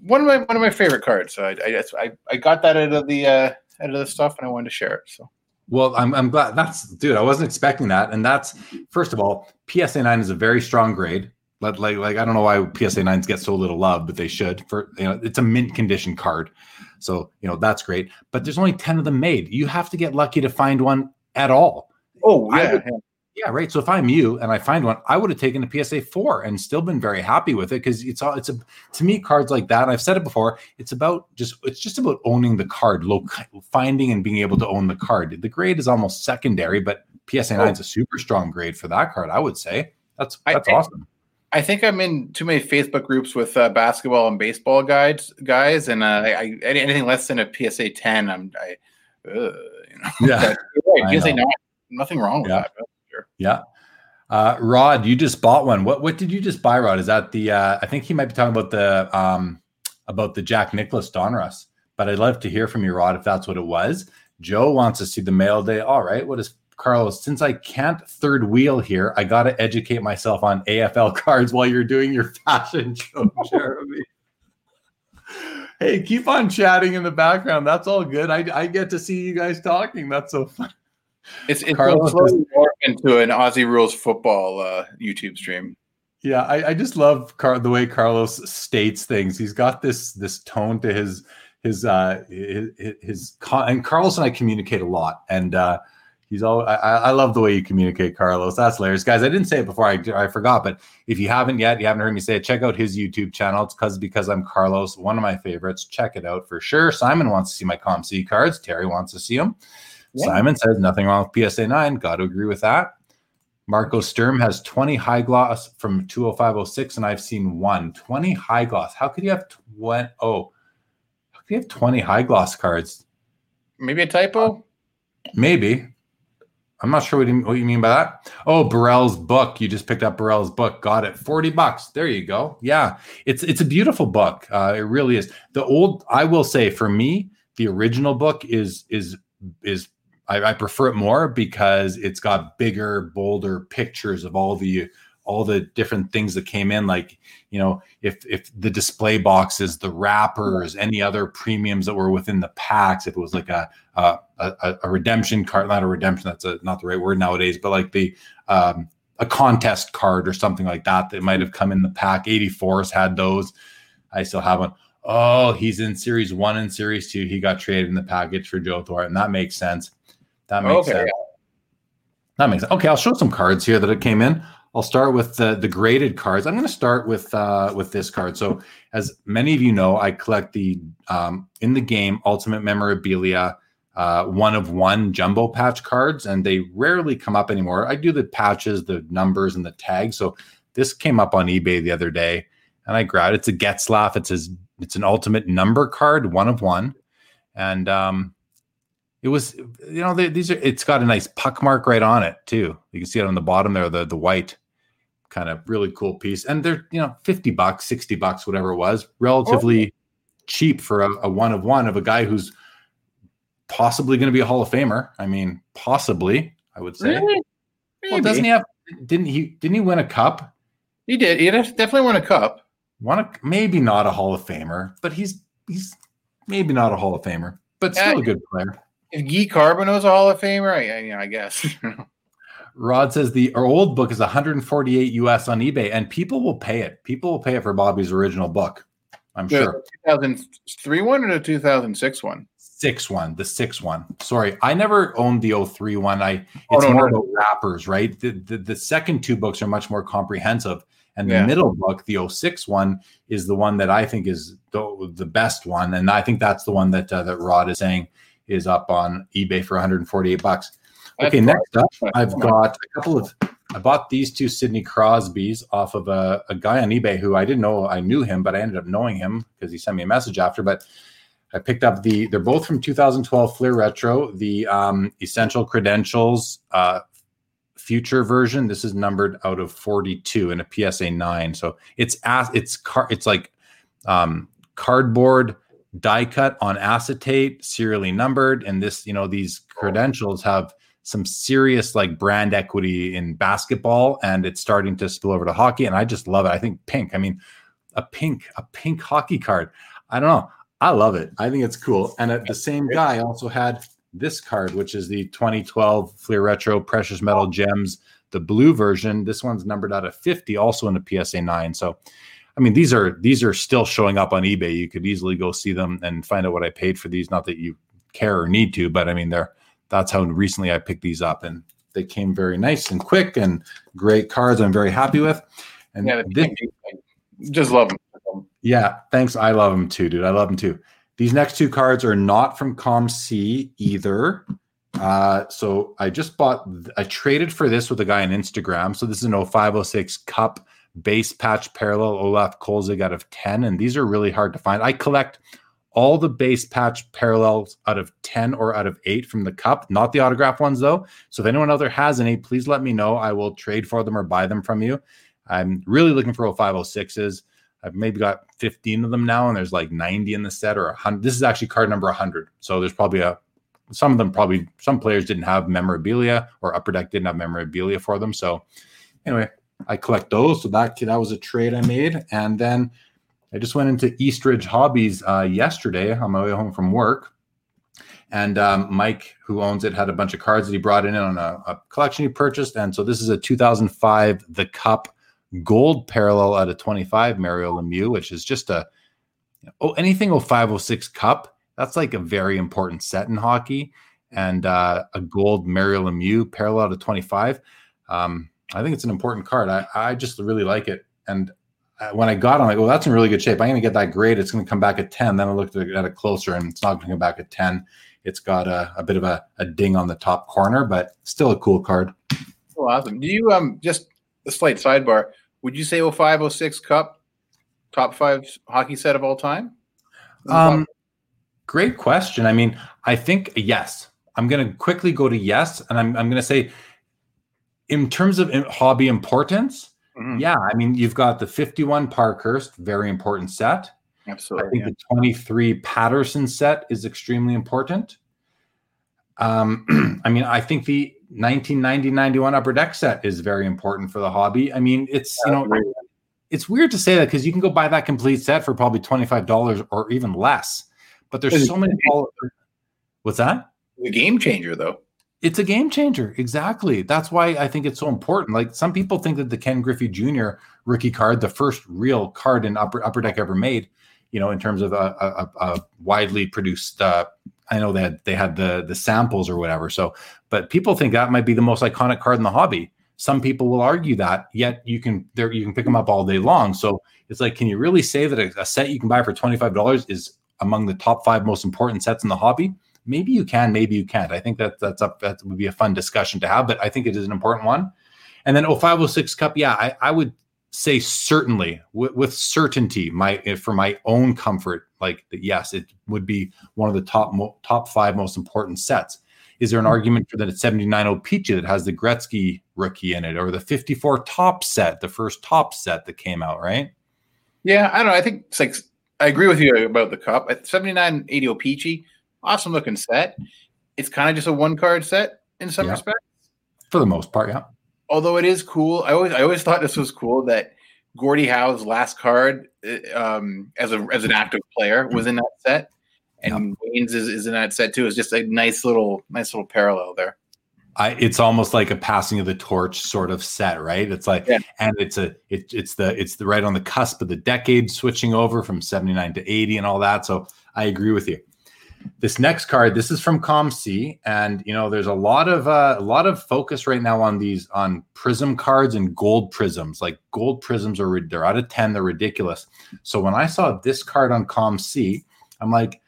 one of my one of my favorite cards. So I I, I, I got that out of the uh, out of the stuff, and I wanted to share it. So Well, I'm, I'm glad that's dude. I wasn't expecting that, and that's first of all, PSA nine is a very strong grade. Like, like, like I don't know why PSA nines get so little love, but they should. For you know, it's a mint condition card, so you know that's great. But there's only ten of them made. You have to get lucky to find one at all. oh yeah, would- yeah. Right. So if I'm you and I find one, I would have taken a PSA four and still been very happy with it because it's all it's a to me cards like that. I've said it before. It's about just it's just about owning the card, loc- finding and being able to own the card. The grade is almost secondary, but PSA oh. nine is a super strong grade for that card. I would say that's that's think- awesome. I think I'm in too many Facebook groups with uh, basketball and baseball guides, guys, and uh, I, I anything less than a PSA 10, I'm I, uh, you know. Yeah, right, PSA know. 9, nothing wrong with Yeah. that. Sure. yeah. Uh, Rod, you just bought one. What what did you just buy, Rod? Is that the? Uh, I think he might be talking about the um about the Jack Nicklaus Donruss. But I'd love to hear from you, Rod, if that's what it was. Joe wants to see the mail day. All right. What is Carlos? Since I can't third wheel here, I got to educate myself on AFL cards while you're doing your fashion show, Jeremy. hey, keep on chatting in the background. That's all good. I, I get to see you guys talking. That's so fun. It's it's Carlos slowly into an Aussie rules football uh, YouTube stream. Yeah, I, I just love Car- the way Carlos states things. He's got this this tone to his his uh his, his con- and Carlos and I communicate a lot, and uh he's all I, I love the way you communicate, Carlos. That's hilarious, guys. I didn't say it before, I I forgot, but if you haven't yet, you haven't heard me say it. Check out his YouTube channel. It's because because I'm Carlos, one of my favorites. Check it out for sure. Simon wants to see my ComC cards. Terry wants to see them. Yeah. Simon says nothing wrong with PSA nine. Got to agree with that. Marco Sturm has 20 high gloss from 20506, and I've seen one. 20 high gloss. How could you have 20? Oh, how could you have 20 high gloss cards? Maybe a typo. Maybe. I'm not sure what you, what you mean by that. Oh, Burrell's book. You just picked up Burrell's book. Got it. 40 bucks. There you go. Yeah. It's it's a beautiful book. Uh, it really is. The old, I will say, for me, the original book is is is I, I prefer it more because it's got bigger, bolder pictures of all the all the different things that came in. Like, you know, if if the display boxes, the wrappers, any other premiums that were within the packs, if it was like a a, a, a redemption card, not a redemption, that's a, not the right word nowadays, but like the um, a contest card or something like that that might have come in the pack. 84s had those. I still have one. Oh, he's in series one and series two. He got traded in the package for Joe Thornton. That makes sense. That makes Okay, sense. That makes sense. Okay, I'll show some cards here that it came in. I'll start with the the graded cards. I'm going to start with uh, with this card. So, as many of you know, I collect the um, in the game Ultimate Memorabilia uh, one of one jumbo patch cards, and they rarely come up anymore. I do the patches, the numbers, and the tags. So this came up on eBay the other day, and I grabbed it. It's a Getzlaf. It's his. It's an Ultimate number card, one of one, and um, it was you know they, these are. It's got a nice puck mark right on it too. You can see it on the bottom there, the the white kind of really cool piece. And they're, you know, 50 bucks, 60 bucks, whatever it was, relatively cheap for a, a one of one of a guy who's possibly going to be a Hall of Famer. I mean, possibly, I would say. Really? Well, doesn't he have didn't he didn't he win a cup? He did. He definitely won a cup. Won a maybe not a Hall of Famer, but he's he's maybe not a Hall of Famer, but Yeah. still a good player. If Guy Carbonneau's a Hall of Famer, I, I, I guess. Rod says the old book is 148 US on eBay, and people will pay it. People will pay it for Bobby's original book. I'm the sure. 2003 one or the 2006 one? Six one, the six one. Sorry, I never owned the 03 one. I Oh, it's no, more no. about wrappers, right? The, the the second two books are much more comprehensive, and the Yeah. middle book, the 06 one, is the one that I think is the, the best one, and I think that's the one that uh, that Rod is saying is up on eBay for 148 bucks. Okay, next up, I've got a couple of I bought these two Sidney Crosbys off of a, a guy on eBay who I didn't know I knew him, but I ended up knowing him because he sent me a message after. But I picked up the, they're both from 2012 Fleer Retro, the um, Essential Credentials uh, future version. This is numbered out of 42 in a PSA 9. So it's, it's, car, it's like um, cardboard die cut on acetate, serially numbered. And this, you know, these credentials have some serious like brand equity in basketball and it's starting to spill over to hockey. And I just love it. I think pink, I mean, a pink, a pink hockey card. I don't know. I love it. I think it's cool. And the same guy also had this card, which is the 2012 Fleer Retro Precious Metal Gems, the blue version. This one's numbered out of 50, also in the PSA 9. So I mean, these are these are still showing up on eBay. You could easily go see them and find out what I paid for these. Not that you care or need to, but I mean, they're that's how recently I picked these up, and they came very nice and quick and great cards. I'm very happy with. And yeah, this, just love them. Yeah, thanks. I love them too, dude. I love them too. These next two cards are not from COMC either. Uh, so I just bought, I traded for this with a guy on Instagram. So this is an 0506 Cup base patch parallel Olaf Kolzig out of 10. And these are really hard to find. I collect all the base patch parallels out of 10 or out of 8 from the cup, not the autograph ones though. So if anyone out there has any, please let me know. I will trade for them or buy them from you. I'm really looking for 0506s. I've maybe got 15 of them now, and there's like 90 in the set or 100. This is actually card number 100. So there's probably a some of them probably some players didn't have memorabilia or Upper Deck didn't have memorabilia for them. So anyway, I collect those. So that that was a trade I made, and then I just went into Eastridge Hobbies uh, yesterday on my way home from work, and um, Mike, who owns it, had a bunch of cards that he brought in on a, a, collection he purchased, and so this is a 2005 The Cup Gold Parallel out of 25 Mario Lemieux, which is just a oh anything 0506 Cup. That's like a very important set in hockey, and uh, a gold Mario Lemieux parallel to 25. Um, I think it's an important card. I, I just really like it. And when I got on, I go, that's in really good shape. I'm going to get that grade. It's going to come back at 10. Then I looked at it closer and it's not going to come back at 10. It's got a, a bit of a, a ding on the top corner, but still a cool card. Oh, awesome. Do you, um, just a slight sidebar, would you say 0506 Cup top five hockey set of all time? Um, great question. I mean, I think yes. I'm going to quickly go to yes. And I'm, I'm going to say, in terms of hobby importance, mm-hmm. yeah, I mean, you've got the 51 Parkhurst, very important set. Absolutely. I think yeah. the 23 Paterson set is extremely important. Um, I mean, I think the 1990 91 Upper Deck set is very important for the hobby. I mean, it's, you know, it's weird to say that because you can go buy that complete set for probably $25 or even less. But there's so many. What's that? The game changer, though. It's a game changer. Exactly. That's why I think it's so important. Like some people think that the Ken Griffey Jr. rookie card, the first real card in Upper Upper Deck ever made, you know, in terms of a, a, a widely produced. Uh, I know that they had the the samples or whatever. So, but people think that might be the most iconic card in the hobby. Some people will argue that. Yet you can there you can pick them up all day long. So it's like, can you really say that a, a set you can buy for twenty five dollars is among the top five most important sets in the hobby? Maybe you can, maybe you can't. I think that that's up. That would be a fun discussion to have, but I think it is an important one. And then 0506 Cup, yeah, I, I would say certainly with, with, certainty, my for my own comfort, like that, yes, it would be one of the top mo- top five most important sets. Is there an hmm. argument for that 79 O-Pee-Chee that has the Gretzky rookie in it, or the 54 Topps set, the first Topps set that came out, right? Yeah, I don't know. I think it's like I agree with you about the cup. At 79 80 O-Pee-Chee, awesome looking set. It's kind of just a one card set in some yeah. respects. For the most part, yeah. Although it is cool. I always I always thought this was cool that Gordie Howe's last card uh, um, as a as an active player was in that set. And yep. Wayne's is, is in that set too. It's just a nice little nice little parallel there. I, it's almost like a passing of the torch sort of set, right? It's like, yeah. and it's a, it, it's the, it's the right on the cusp of the decade switching over from 79 to 80 and all that. So I agree with you this next card this is from comc and you know there's a lot of uh, a lot of focus right now on these on prism cards and gold prisms like gold prisms are they're out of 10 they're ridiculous so when i saw this card on comc i'm like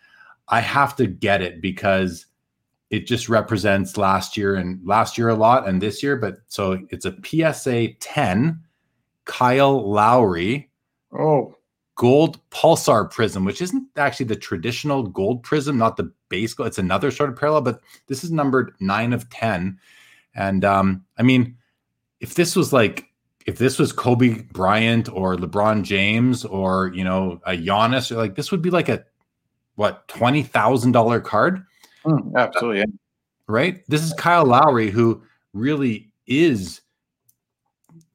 i have to get it because it just represents last year and last year a lot and this year. But so it's a PSA 10 Kyle Lowry. Oh, gold pulsar prism, which isn't actually the traditional gold prism, not the base gold. It's another sort of parallel, but this is numbered nine of 10. And um, I mean, if this was like, if this was Kobe Bryant or LeBron James or, you know, a Giannis, or like this would be like a, what, $20,000 card? Mm, absolutely. Right. This is Kyle Lowry, who really is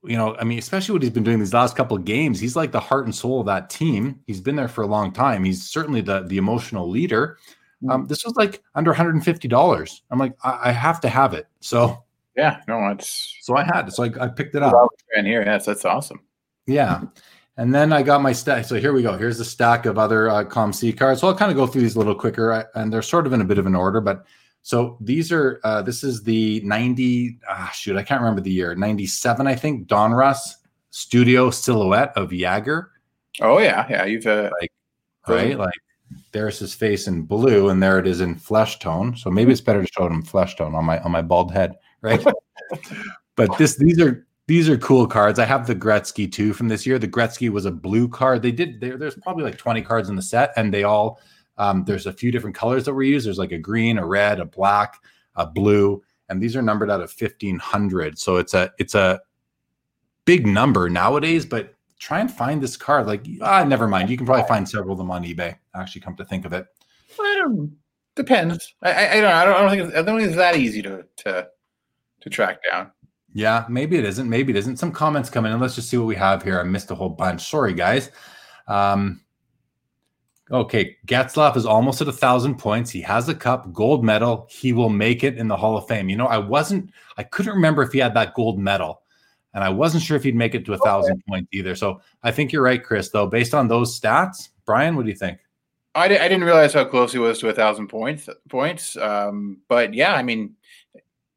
you know, I mean, especially what he's been doing these last couple of games, he's like the heart and soul of that team. He's been there for a long time. He's certainly the the emotional leader. Hmm. Um, this was like under $150. I'm like, I, I, have to have it. So yeah, no, it's so I had it. So I, I picked it up. And here, yes, that's awesome. Yeah. And then I got my stack. So here we go. Here's a stack of other uh, COMC cards. So I'll kind of go through these a little quicker, and they're sort of in a bit of an order. But so these are uh, this is the 90 ah, shoot, I can't remember the year, 97, I think, Donruss studio silhouette of Jagr. Oh yeah, yeah. You've uh, like right, like there's his face in blue, and there it is in flesh tone. So maybe it's better to show it in flesh tone on my on my bald head, right? but this these are these are cool cards. I have the Gretzky too from this year. The Gretzky was a blue card. They did there, there's probably like 20 cards in the set, and they all um, there's a few different colors that we use. There's like a green, a red, a black, a blue, and these are numbered out of 1500. So it's a it's a big number nowadays, but try and find this card. Like, ah, never mind. You can probably find several of them on eBay. Actually, come to think of it. I don't. Depends. I, I, don't. I don't, I don't think. It's, I don't think it's that easy to to to track down. Yeah, maybe it isn't. Maybe it isn't. Some comments come in. Let's just see what we have here. I missed a whole bunch. Sorry, guys. Um, Okay, Getzlaf is almost at a thousand points. He has a cup, gold medal. He will make it in the Hall of Fame. You know, I wasn't, I couldn't remember if he had that gold medal, and I wasn't sure if he'd make it to a thousand okay. points either. So I think you're right, Chris. Though, based on those stats, Brian, what do you think? I, I didn't realize how close he was to a thousand points. Points, um, but yeah, I mean,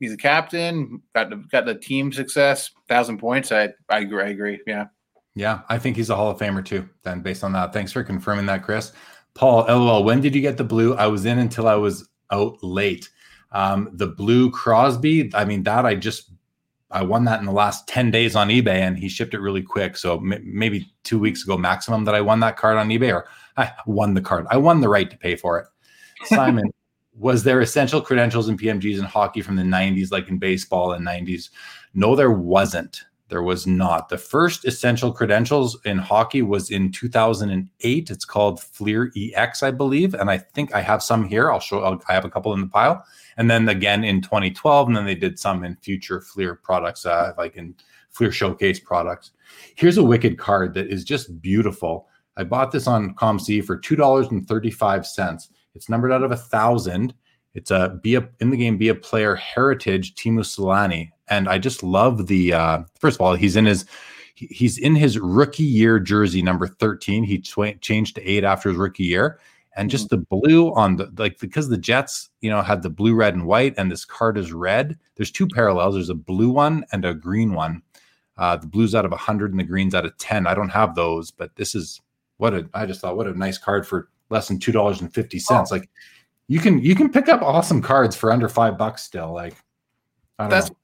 he's a captain, got the, got the team success, thousand points. I I agree. I agree. Yeah. Yeah, I think he's a Hall of Famer too. Then, based on that, thanks for confirming that, Chris. Paul, lol. When did you get the blue? I was in until I was out late. Um, the blue Crosby. I mean, that I just I won that in the last ten days on eBay, and he shipped it really quick. So m- maybe two weeks ago, maximum that I won that card on eBay, or I won the card. I won the right to pay for it. Simon, was there essential credentials in PMGs in hockey from the '90s, like in baseball and '90s? No, there wasn't. There was not. The first essential credentials in hockey was in 2008. It's called Fleer EX, I believe, and I think I have some here. I'll show. I'll, I have a couple in the pile, and then again in 2012, and then they did some in future Fleer products, uh, like in Fleer Showcase products. Here's a wicked card that is just beautiful. I bought this on COMC for two dollars and thirty-five cents. It's numbered out of a thousand. It's a be a in the game be a player heritage Teemu Selanne and I just love the. Uh, first of all, he's in his he's in his rookie year jersey number 13 he tw- changed to 8 after his rookie year. And just mm-hmm. the blue on the like because the jets you know had the blue red and white and this card is red there's two parallels. There's a blue one and a green one. Uh the blue's out of 100 and the green's out of 10 i don't have those but this is what a i just thought what a nice card for less than two dollars and 50 cents. Like you can you can pick up awesome cards for under five bucks still like that's know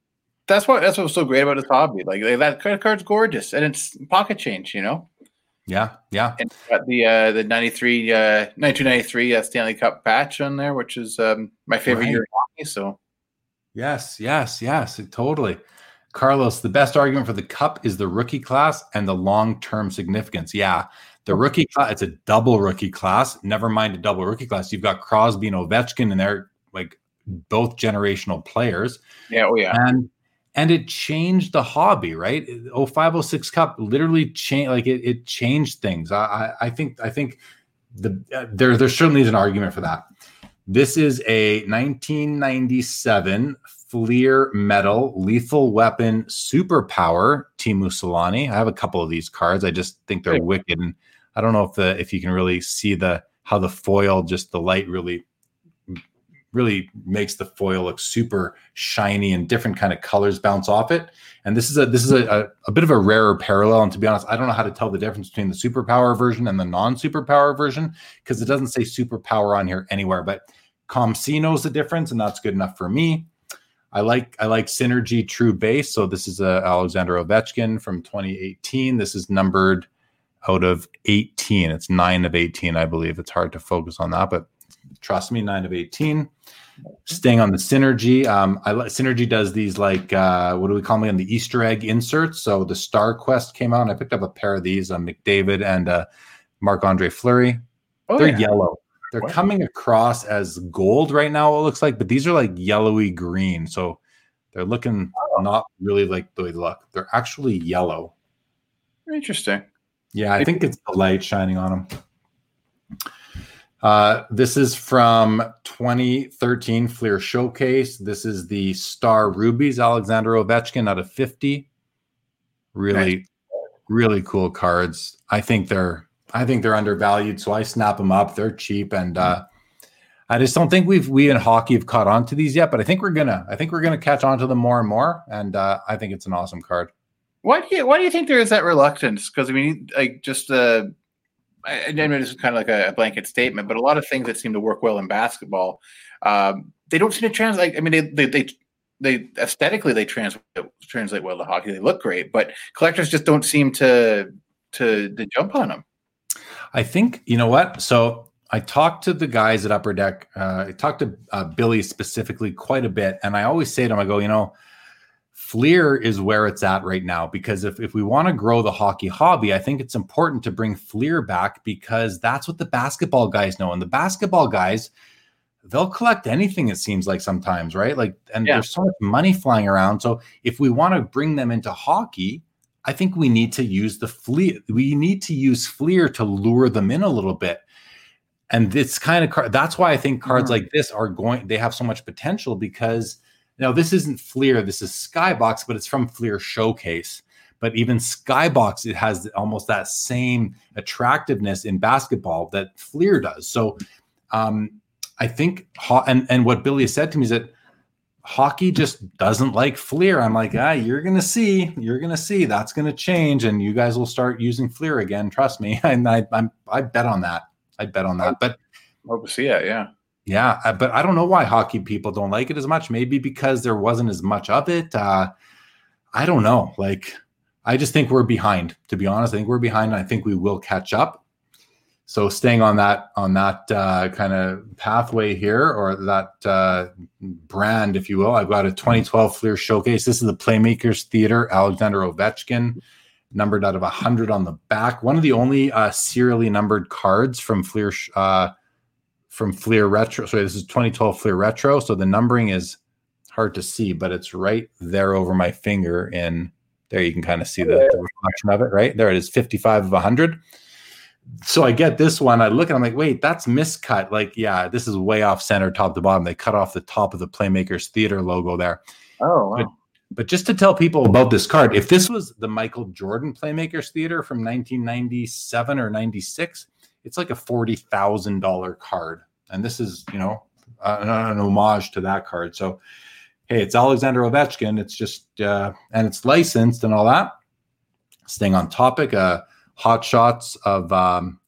that's what that's what's so great about this hobby. Like, like that credit card's gorgeous and it's pocket change, you know. Yeah, yeah. And got the uh the 93 uh 1993 uh, Stanley Cup patch on there, which is um my favorite right. year hockey. So yes, yes, yes, totally. Carlos, the best argument for the cup is the rookie class and the long-term significance. Yeah. The rookie class, it's a double rookie class. Never mind a double rookie class. You've got Crosby and Ovechkin, and they're like both generational players. Yeah, oh yeah. And and it changed the hobby, right? 0506 Cup literally changed, like it, it changed things. I, I, I think, I think the uh, there there certainly is an argument for that. This is a 1997 Fleer Metal Lethal Weapon Superpower Teemu Selanne. I have a couple of these cards. I just think they're wicked, and I don't know if the if you can really see the how the foil, just the light, really really makes the foil look super shiny and different kind of colors bounce off it. And this is a this is a, a, a, bit of a rarer parallel. And to be honest, I don't know how to tell the difference between the superpower version and the non-superpower version because it doesn't say superpower on here anywhere. But COMC knows the difference, and that's good enough for me. I like I like Synergy True Base. So this is a Alexander Ovechkin from 2018. This is numbered out of 18. It's nine of 18, I believe. It's hard to focus on that, but trust me, nine of 18. Staying on the Synergy, um, I Synergy does these like uh, what do we call them? On the Easter egg inserts. So the Star Quest came out, and I picked up a pair of these, uh, McDavid and uh, Marc Andre Fleury. Oh, They're yeah. yellow. They're what? coming across as gold right now, it looks like, but these are like yellowy green. So they're looking oh. not really like the way they look. They're actually yellow. Interesting. Yeah, I think it's the light shining on them. Uh, this is from 2013 Fleer Showcase. This is the Star Rubies Alexander Ovechkin out of 50. Really, nice. really cool cards. I think they're I think they're undervalued, so I snap them up. They're cheap, and uh, I just don't think we've we in hockey have caught on to these yet. But I think we're gonna. I think we're gonna catch on to them more and more, and uh, I think it's an awesome card. Why do you Why do you think there is that reluctance? Because I mean, like just the. I, know this is kind of like a, blanket statement, but a lot of things that seem to work well in basketball, um, they don't seem to translate. I mean, they, they, they they aesthetically they translate translate well to hockey. They look great, but collectors just don't seem to to to jump on them. I think you know what. So I talked to the guys at Upper Deck. Uh, I talked to uh, Billy specifically quite a bit, and I always say to him, I go, you know, Fleer is where it's at right now because if if we want to grow the hockey hobby, I think it's important to bring Fleer back because that's what the basketball guys know, and the basketball guys. They'll collect anything, it seems like sometimes, right? Like, and yeah. there's so much money flying around. So, if we want to bring them into hockey, I think we need to use the Fleer. We need to use Fleer to lure them in a little bit. And this kind of card, that's why I think cards mm-hmm. like this are going, they have so much potential because now this isn't Fleer, this is Skybox, but it's from Fleer Showcase. But even Skybox, it has almost that same attractiveness in basketball that Fleer does. So um, I think, and, and what Billy said to me is that hockey just doesn't like Fleer. I'm like, ah, you're gonna see, you're gonna see, that's gonna change, and you guys will start using Fleer again. Trust me. And I, I'm, I bet on that. I bet on that. But hope to see it. Yeah. Yeah, but I don't know why hockey people don't like it as much. Maybe because there wasn't as much of it. Uh, I don't know. Like, I just think we're behind. To be honest, I think we're behind. I think we will catch up so staying on that on that uh, kind of pathway here or that uh, brand if you will i've got a 2012 fleer showcase this is the playmakers theater alexander ovechkin numbered out of 100 on the back one of the only uh, serially numbered cards from fleer uh, from fleer retro sorry this is 2012 fleer retro so the numbering is hard to see but it's right there over my finger in there you can kind of see the, the reflection of it right there it is 55 of 100 so I get this one. I look and I'm like, wait, that's miscut. Like, yeah, this is way off center, top to bottom. They cut off the top of the Playmakers Theater logo there. Oh, wow. But, but just to tell people about this card, if this was the Michael Jordan Playmakers Theater from 1997 or 96, it's like a $40,000 card. And this is, you know, an, an, homage to that card. So, hey, it's Alexander Ovechkin. It's just, uh, and it's licensed and all that. Staying on topic, uh, hot shots of um,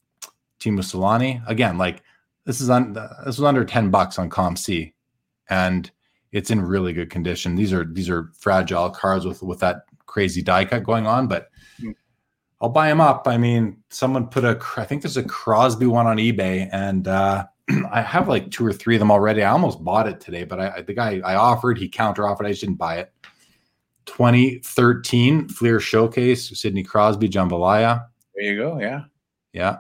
Teemu Selanne. Again, like this is on this was under 10 bucks on COMC and it's in really good condition. These are these are fragile cars with with that crazy die cut going on, but. I'll buy them up. I mean, someone put a I think there's a Crosby one on eBay and uh I have like two or three of them already. I almost bought it today, but I the guy I offered, he counter offered. I just didn't buy it. 2013 Fleer Showcase, Sidney Crosby, Jambalaya. There you go. Yeah. Yeah.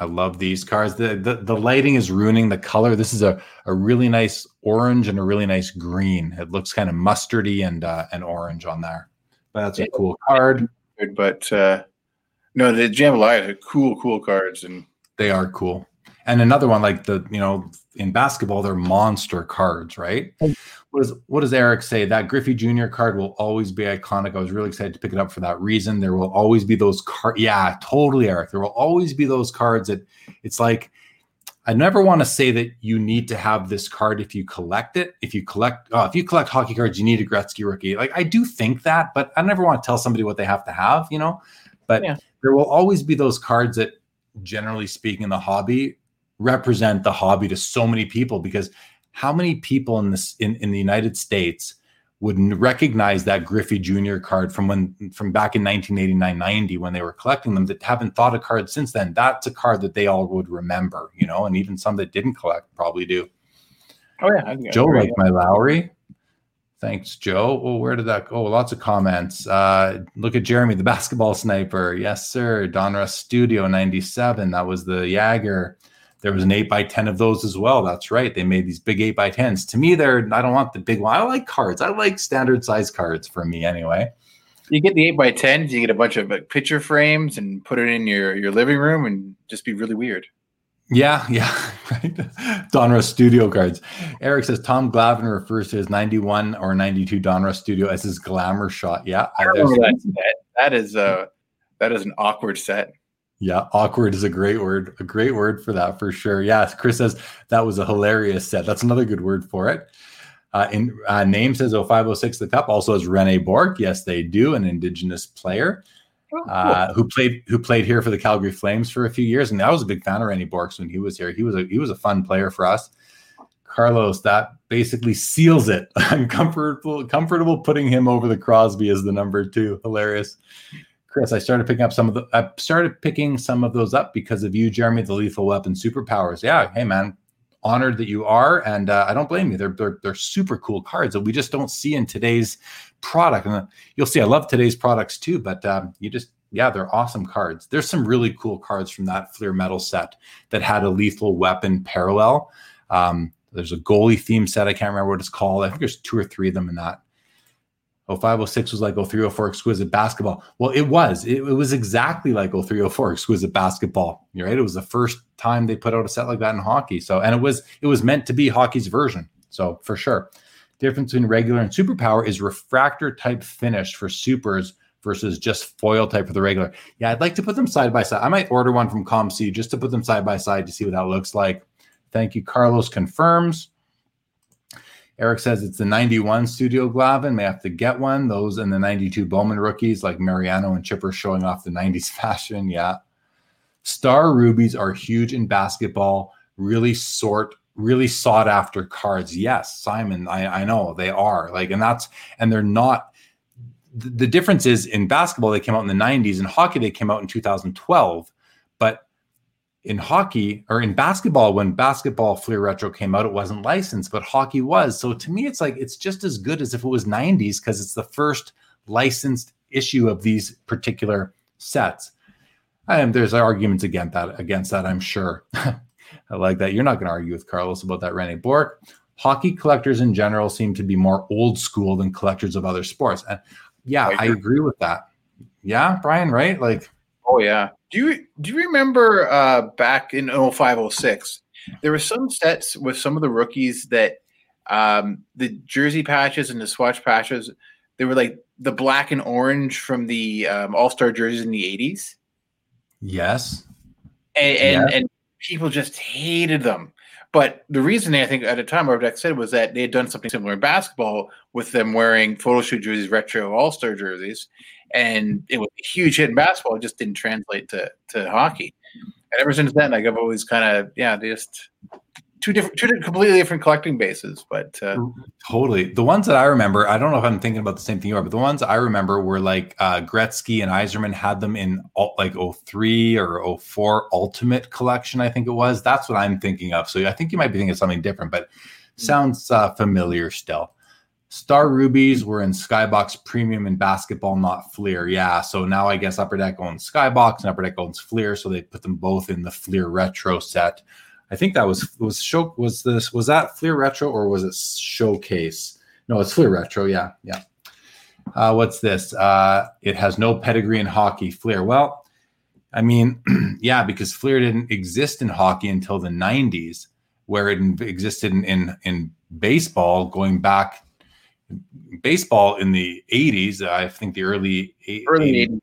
I love these cars. The, the the lighting is ruining the color. This is a, a really nice orange and a really nice green. It looks kind of mustardy and uh, and orange on there. But that's a cool card. But uh, no, the Jambalaya are cool, cool cards, and they are cool. And another one like the you know in basketball they're monster cards, right? what does what does Eric say? That Griffey Jr. card will always be iconic. I was really excited to pick it up for that reason. There will always be those cards. Yeah, totally, Eric. There will always be those cards that it's like I never want to say that you need to have this card if you collect it. If you collect, oh, if you collect hockey cards, you need a Gretzky rookie. Like I do think that, but I never want to tell somebody what they have to have, you know. But yeah. There will always be those cards that, generally speaking, in the hobby represent the hobby to so many people because how many people in this in, in the United States would recognize that Griffey Jr. card from when from back in 1989-90 when they were collecting them that haven't thought a card since then. That's a card that they all would remember, you know, and even some that didn't collect probably do. Oh yeah, Joe like my Lowry. Thanks, Joe. Well, where did that go? Lots of comments. Uh, look at Jeremy, the basketball sniper. Yes, sir. Donruss Studio 97. That was the Jagr. There was an 8 by 10 of those as well. That's right. They made these big 8 by 10s. To me, they're I don't want the big one. I like cards. I like standard size cards for me anyway. You get the 8 by 10s, you get a bunch of like, picture frames and put it in your, your living room and just be really weird. Yeah, yeah, right. Donruss Studio cards. Eric says Tom Glavine refers to his 91 or 92 Donruss Studio as his glamour shot. Yeah, I remember that. That is uh that is an awkward set. Yeah, awkward is a great word. A great word for that for sure. Yeah, Chris says that was a hilarious set. That's another good word for it. Uh, in uh, name says 0506 the cup also has Rene Bourque. Yes, they do, an indigenous player. Oh, uh, who played who played here for the Calgary Flames for a few years, and I was a big fan of Randy Bourque when he was here. He was a he was a fun player for us. Carlos, that basically seals it. I'm comfortable comfortable putting him over the Crosby as the number two. Hilarious. Chris, I started picking up some of the I started picking some of those up because of you, Jeremy, the lethal weapon superpowers. Yeah, hey man, honored that you are, and uh, I don't blame you. They're, they're they're super cool cards that we just don't see in today's product. And you'll see, I love today's products too, but um, you just, yeah, they're awesome cards. There's some really cool cards from that Fleer Metal set that had a lethal weapon parallel. Um, there's a goalie theme set. I can't remember what it's called. I think there's two or three of them in that. Oh, 0506 was like 0304 exquisite basketball. Well, it was. It, it, was exactly like 0304 exquisite basketball. You're right. It was the first time they put out a set like that in hockey. So, and it was it was meant to be hockey's version. So for sure difference between regular and superpower is refractor type finish for supers versus just foil type for the regular. Yeah, I'd like to put them side by side. I might order one from ComC just to put them side by side to see what that looks like. Thank you. Carlos confirms. Eric says it's the 91 Studio Glavine. May have to get one. Those and the 92 Bowman rookies like Mariano and Chipper showing off the 90s fashion. Yeah. Star rubies are huge in basketball. Really sort really sought after cards. Yes, Simon, I, I know they are like, and that's, and they're not. The difference is in basketball, they came out in the 90s. In hockey, they came out in 2012. But in hockey or in basketball, when basketball Fleer Retro came out, it wasn't licensed, but hockey was. So to me, it's like it's just as good as if it was 90s because it's the first licensed issue of these particular sets. And there's arguments against that, against that, I'm sure. I like that. You're not going to argue with Carlos about that, Rene Bourque. Hockey collectors in general seem to be more old school than collectors of other sports. And yeah, I agree, I agree with that. Yeah, Brian, right? Like, oh yeah. Do you do you remember uh, back in 0506, there were some sets with some of the rookies that um, the jersey patches and the swatch patches, they were like the black and orange from the um, All Star jerseys in the 80s. Yes. And, and, yeah. and people just hated them. But the reason I think at the time Upper Deck said was that they had done something similar in basketball with them wearing photo shoot jerseys, retro All Star jerseys, and it was a huge hit in basketball. It just didn't translate to to hockey. And ever since then, like I've always kind of yeah, just two different, two completely different collecting bases. But uh, totally, the ones that I remember, I don't know if I'm thinking about the same thing you are, but the ones I remember were like uh, Gretzky and Yzerman had them in like 03 or 04 Ultimate Collection, I think it was. That's what I'm thinking of. So I think you might be thinking of something different, but hmm. sounds uh, familiar still. Star Rubies were in Skybox Premium and basketball, not Fleer. Yeah. So now I guess Upper Deck owns Skybox and Upper Deck owns Fleer. So they put them both in the Fleer Retro set. I think that was was show was this was that Fleer Retro or was it Showcase? No, it's Fleer Retro. Yeah, yeah. Uh, what's this? Uh, it has no pedigree in hockey. Fleer. Well, I mean, yeah, because Fleer didn't exist in hockey until the '90s, where it existed in in, in baseball, going back baseball in the 80s. I think the early early 80s.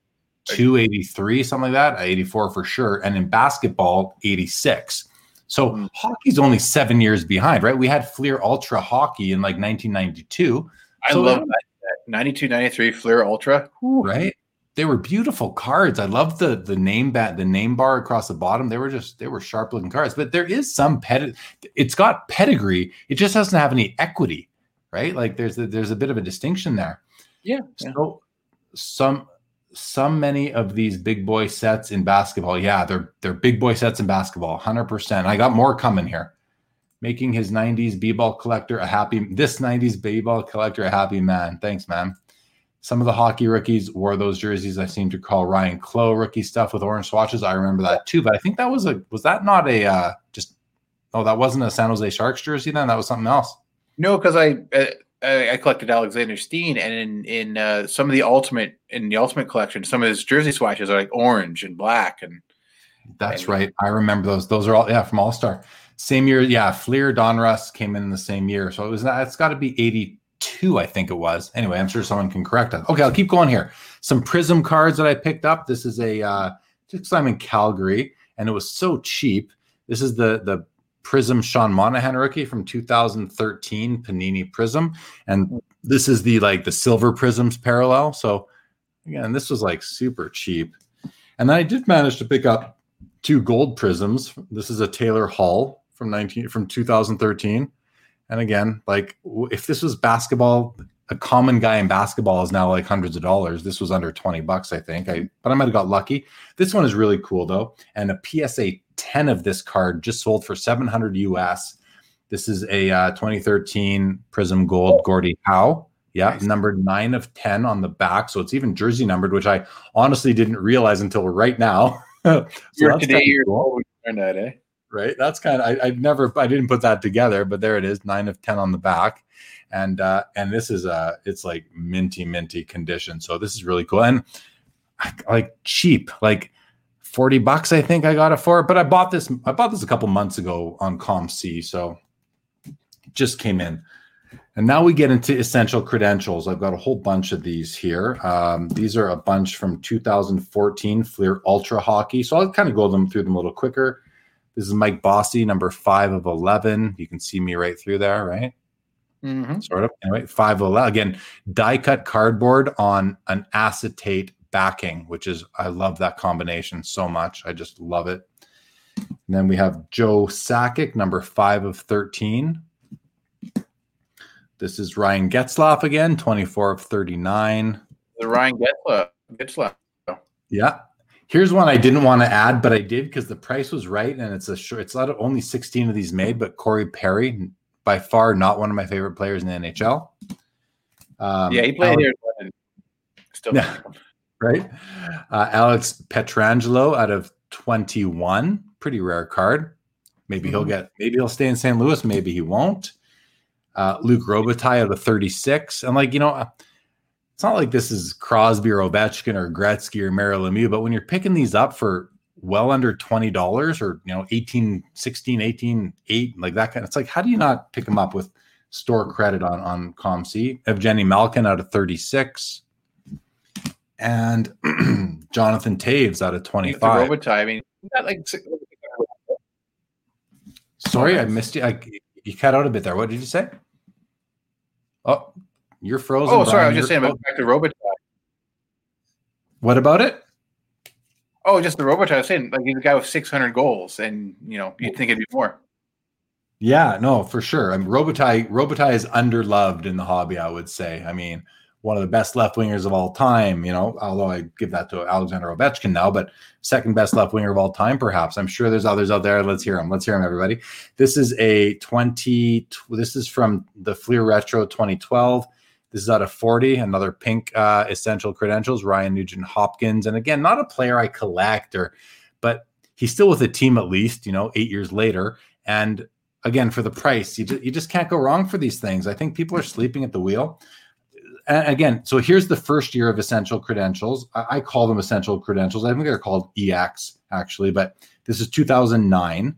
283, something like that, 84 for sure. And in basketball, 86. So mm. hockey's only seven years behind, right? We had Fleer Ultra Hockey in like 1992. I so love that. 92, 93 Fleer Ultra. Right? they were beautiful cards. I love the the name bat the name bar across the bottom. They were just they were sharp looking cards. But there is some ped. It's got pedigree. It just doesn't have any equity, right? Like there's a, there's a bit of a distinction there. Yeah. So some some many of these big boy sets in basketball. Yeah, they're they're big boy sets in basketball. Hundred percent. I got more coming here. Making his '90s b-ball collector a happy. This '90s b-ball collector a happy man. Thanks, man. Some of the hockey rookies wore those jerseys. I seem to call Ryan Clowe rookie stuff with orange swatches. I remember that too. But I think that was a was that not a uh, just oh that wasn't a San Jose Sharks jersey then that was something else. No, because I, uh, I I collected Alexander Steen, and in in uh, some of the ultimate in the ultimate collection, some of his jersey swatches are like orange and black, and that's and, right. I remember those. Those are all yeah from All Star. Same year, yeah. Fleer Donruss came in the same year, so it was. It's got to be eighty two, I think it was. Anyway, I'm sure someone can correct us. Okay, I'll keep going here. Some Prism cards that I picked up. This is a uh, just I'm in Calgary, and it was so cheap. This is the the Prism Sean Monahan rookie from 2013 Panini Prism, and hmm. this is the like the silver Prisms parallel. So again, this was like super cheap, and then I did manage to pick up two gold Prisms. This is a Taylor Hall from 19 from 2013 and again, like if this was basketball, a common guy in basketball is now like hundreds of dollars. This was under 20 bucks, I think. I but I might have got lucky. This one is really cool though. And a PSA 10 of this card just sold for 700 US. This is a uh, 2013 Prism Gold Gordie Howe. Yeah, nice. numbered nine of 10 on the back. So it's even jersey numbered, which I honestly didn't realize until right now. so you're today, you're cool. that, eh? right? That's kind of I, I never I didn't put that together, but there it is, nine of ten on the back, and uh, and this is uh it's like minty minty condition. So this is really cool and like cheap, like forty bucks I think I got it for. But I bought this I bought this a couple months ago on COMC, so just came in. And now we get into essential credentials. I've got a whole bunch of these here. Um, these are a bunch from 2014 Fleer Ultra Hockey. So I'll kind of go them through them a little quicker. This is Mike Bossy, number five of 11. You can see me right through there, right? Mm-hmm. Sort of. Anyway, five of Again, die cut cardboard on an acetate backing, which is, I love that combination so much. I just love it. And then we have Joe Sakic, number five of 13. This is Ryan Getzlaf again, 24 of 39. The Ryan Getzlaf. Getzlaf. Yeah. Here's one I didn't want to add, but I did because the price was right, and it's a short. It's not only 16 of these made, but Corey Perry, by far not one of my favorite players in the NHL. Um, yeah, he played Alex, here. Still, yeah, right. Uh, Alex Pietrangelo out of 21, pretty rare card. Maybe mm-hmm. he'll get. Maybe he'll stay in St. Louis. Maybe he won't. Uh, Luc Robitaille out of 36, and like you know it's not like this is Crosby or Ovechkin or Gretzky or Mario Lemieux, but when you're picking these up for well under $20 or, you know, 18, 16, 18, 8, like that kind of, it's like, how do you not pick them up with store credit on, on COMC? Evgeny Malkin out of 36 and Jonathan Toews out of 25. Robitaille, I mean, like, sorry, I missed you. I, you cut out a bit there. What did you say? Oh, you're frozen. Oh, sorry. Brian. I was just saying about back to Robitaille. What about it? Oh, just the Robitaille. I was saying, like he's a guy with 600 goals, and you know, you'd think it'd be more. Yeah, no, for sure. I mean, Robitaille, Robitaille is underloved in the hobby. I would say. I mean, one of the best left wingers of all time. You know, although I give that to Alexander Ovechkin now, but second best left winger of all time, perhaps. I'm sure there's others out there. Let's hear them. Let's hear them, everybody. This is a 20. This is from the Fleer Retro 2012. This is out of 40, another pink uh, essential credentials, Ryan Nugent Hopkins. And again, not a player I collect or, but he's still with the team at least, you know, eight years later. And again, for the price, you just, you just can't go wrong for these things. I think people are sleeping at the wheel. And again, so here's the first year of essential credentials. I, I call them essential credentials. I think they're called EX actually, but this is 2009.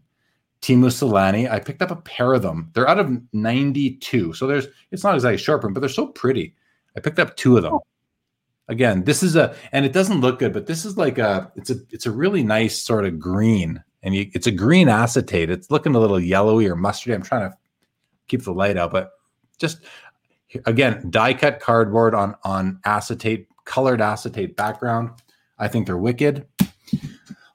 Teemu Selanne. I picked up a pair of them. They're out of 92. So there's it's not exactly sharp, but they're so pretty. I picked up two of them. Oh. Again, this is a and it doesn't look good, but this is like a it's a it's a really nice sort of green. And you, it's a green acetate. It's looking a little yellowy or mustardy. I'm trying to keep the light out, but just again, die cut cardboard on on acetate colored acetate background. I think they're wicked.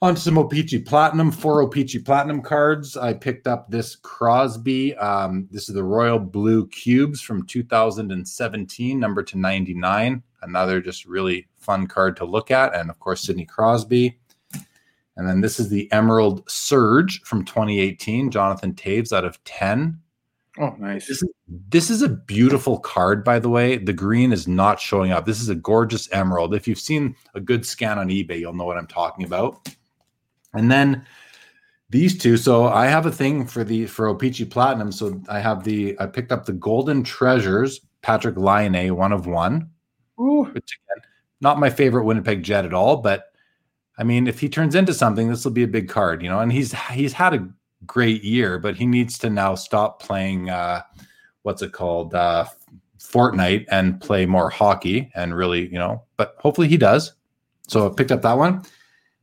On some O-Pee-Chee Platinum, four O-Pee-Chee Platinum cards. I picked up this Crosby. Um, this is the Royal Blue Cubes from 2017, number to 99. Another just really fun card to look at. And of course, Sidney Crosby. And then this is the Emerald Surge from 2018, Jonathan Toews out of 10. Oh, nice. This is, this is a beautiful card, by the way. The green is not showing up. This is a gorgeous emerald. If you've seen a good scan on eBay, you'll know what I'm talking about. And then these two. So I have a thing for the for O-Pee-Chee Platinum. So I have the I picked up the Golden Treasures Patrik Laine, one of one. Ooh. Which again, not my favorite Winnipeg Jet at all, but I mean, if he turns into something, this will be a big card, you know. And he's he's had a great year, but he needs to now stop playing uh what's it called? Uh Fortnite and play more hockey and really, you know, but hopefully he does. So I picked up that one.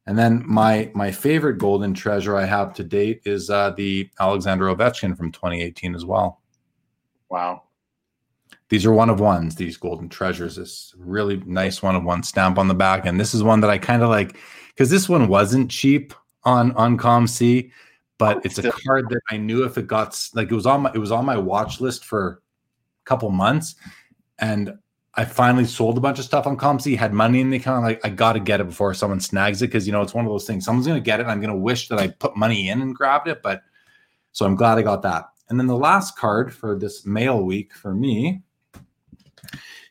And then my my favorite golden treasure I have to date is uh, the Alexander Ovechkin from 2018 as well. Wow. These are one of ones, these golden treasures. This really nice one of one stamp on the back. And this is one that I kind of like because this one wasn't cheap on on COMC, but it's a card that I knew if it got like it was on my it was on my watch list for a couple months. And I finally sold a bunch of stuff on COMC, had money in the account. Like, I got to get it before someone snags it because, you know, it's one of those things. Someone's going to get it. I'm going to wish that I put money in and grabbed it. But so I'm glad I got that. And then the last card for this mail week for me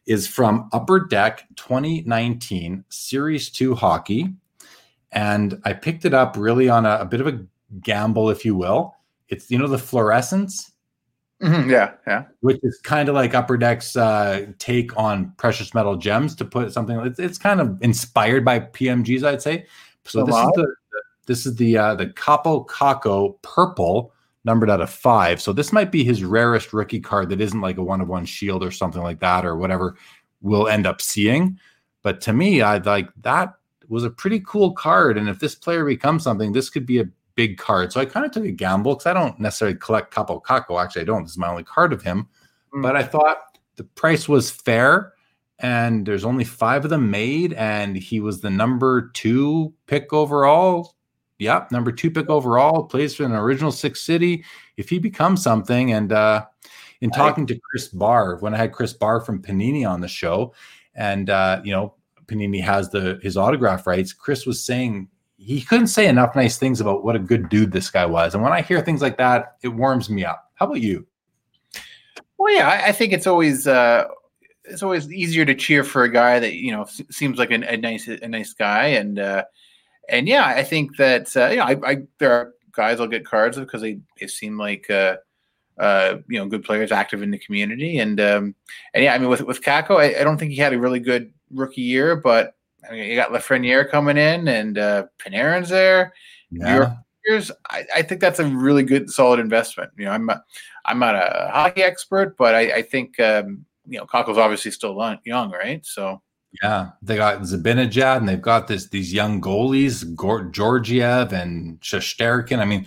is from Upper Deck 2019 Series 2 Hockey. And I picked it up really on a, a bit of a gamble, if you will. It's, you know, the fluorescence Mm-hmm, yeah, yeah. Which is kind of like Upper Deck's uh, take on precious metal gems to put something. It's, it's kind of inspired by PMGs, I'd say. So this is the this is the uh, the Kaapo Kakko purple numbered out of five. So this might be his rarest rookie card that isn't like a one of one shield or something like that or whatever we'll end up seeing. But to me, I like that was a pretty cool card. And if this player becomes something, this could be a big card. So I kind of took a gamble because I don't necessarily collect Kaapo Kakko. Actually, I don't. This is my only card of him. Mm. But I thought the price was fair and there's only five of them made. And he was the number two pick overall. Yep, number two pick overall, plays for an original six city. If he becomes something, and uh, in talking to Chris Barr, when I had Chris Barr from Panini on the show, and uh, you know, Panini has the his autograph rights, Chris was saying he couldn't say enough nice things about what a good dude this guy was. And when I hear things like that, it warms me up. How about you? Well, yeah, I, I think it's always uh, it's always easier to cheer for a guy that you know seems like a, a nice a nice guy, and uh, and yeah, I think that uh, you know I, I there are guys I'll get cards because they they seem like uh, uh, you know good players active in the community, and um, and yeah, I mean with with Kakko, I, I don't think he had a really good rookie year, but I mean, you got Lafreniere coming in, and uh, Panarin's there. Yeah. I, I, think that's a really good, solid investment. You know, I'm not, I'm not a hockey expert, but I, I think um, you know Kakko's obviously still young, right? So yeah, they got Zibanejad, and they've got this these young goalies, Georgiev and Shesterkin. I mean,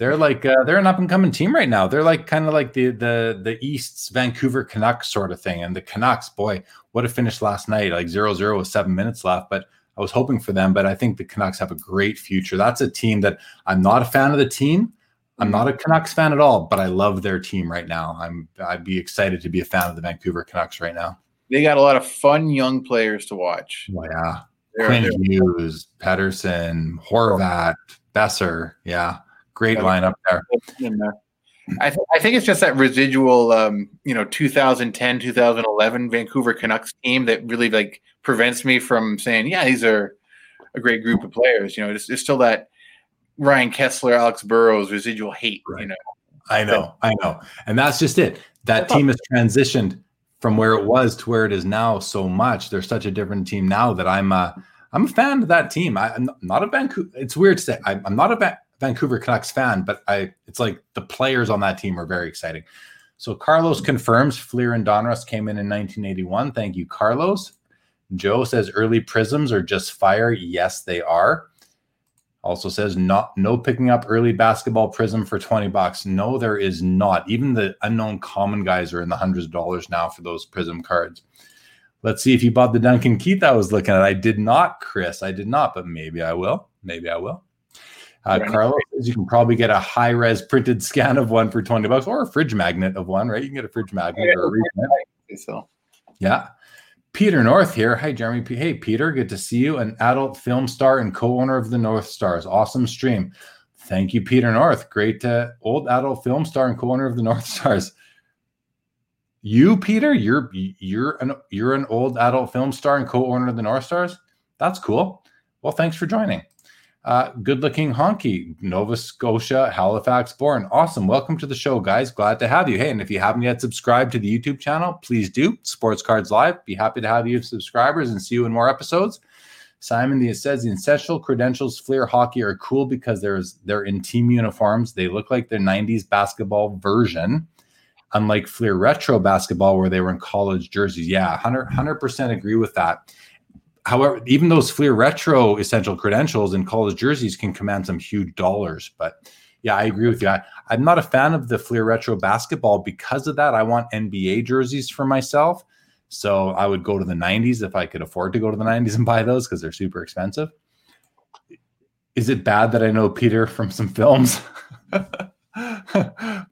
they're like uh, they're an up and coming team right now. They're like kind of like the the the East's Vancouver Canucks sort of thing. And the Canucks, boy, what a finish last night! Like zero zero with seven minutes left. But I was hoping for them. But I think the Canucks have a great future. That's a team that I'm not a fan of the team. I'm not a Canucks fan at all, but I love their team right now. I'm I'd be excited to be a fan of the Vancouver Canucks right now. They got a lot of fun young players to watch. Oh, yeah. Quinn Hughes, Pettersson, Horvat, Boeser. Yeah. Great lineup there. I, th- I think it's just that residual, um, you know, 2010, 2011 Vancouver Canucks team that really like prevents me from saying, yeah, these are a great group of players. You know, it's, it's still that Ryan Kesler, Alex Burrows residual hate. Right. You know, I know, I know, and that's just it. That team has transitioned from where it was to where it is now so much. They're such a different team now that I'm, uh, I'm a fan of that team. I, am not a Vancouver. It's weird to say I, am not a Vancouver Canucks fan, but I it's like the players on that team are very exciting. So Carlos confirms Fleer and Donruss came in in 1981. Thank you, Carlos. Joe says early prisms are just fire. Yes, they are. Also says not no picking up early basketball prism for 20 bucks. No, there is not. Even the unknown common guys are in the hundreds of dollars now for those prism cards. Let's see if you bought the Duncan Keith I was looking at. I did not, Chris. I did not, but maybe I will. Maybe I will. Uh, Carlos says you can probably get a high res printed scan of one for 20 bucks or a fridge magnet of one, right? You can get a fridge magnet yeah, or a reprint. So. Yeah. Peter North here. Hi, Jeremy. Hey, Peter. Good to see you. An adult film star and co owner of the North Stars. Awesome stream. Thank you, Peter North. Great uh, old adult film star and co owner of the North Stars. You, Peter, you're you're an you're an old adult film star and co-owner of the North Stars. That's cool. Well, thanks for joining. Uh, good looking honky, Nova Scotia, Halifax born. Awesome. Welcome to the show, guys. Glad to have you. Hey, and if you haven't yet subscribed to the YouTube channel, please do. Sports Cards Live. Be happy to have you subscribers and see you in more episodes. Simon the says the essential credentials Fleer hockey are cool because there's they're in team uniforms. They look like their 90s basketball version unlike Fleer Retro basketball, where they were in college jerseys. Yeah, 100 percent agree with that. However, even those Fleer Retro essential credentials in college jerseys can command some huge dollars. But yeah, I agree with you. I, am not a fan of the Fleer Retro basketball because of that. I want NBA jerseys for myself. So I would go to the 90s if I could afford to go to the 90s and buy those because they're super expensive. Is it bad that I know Peter from some films? I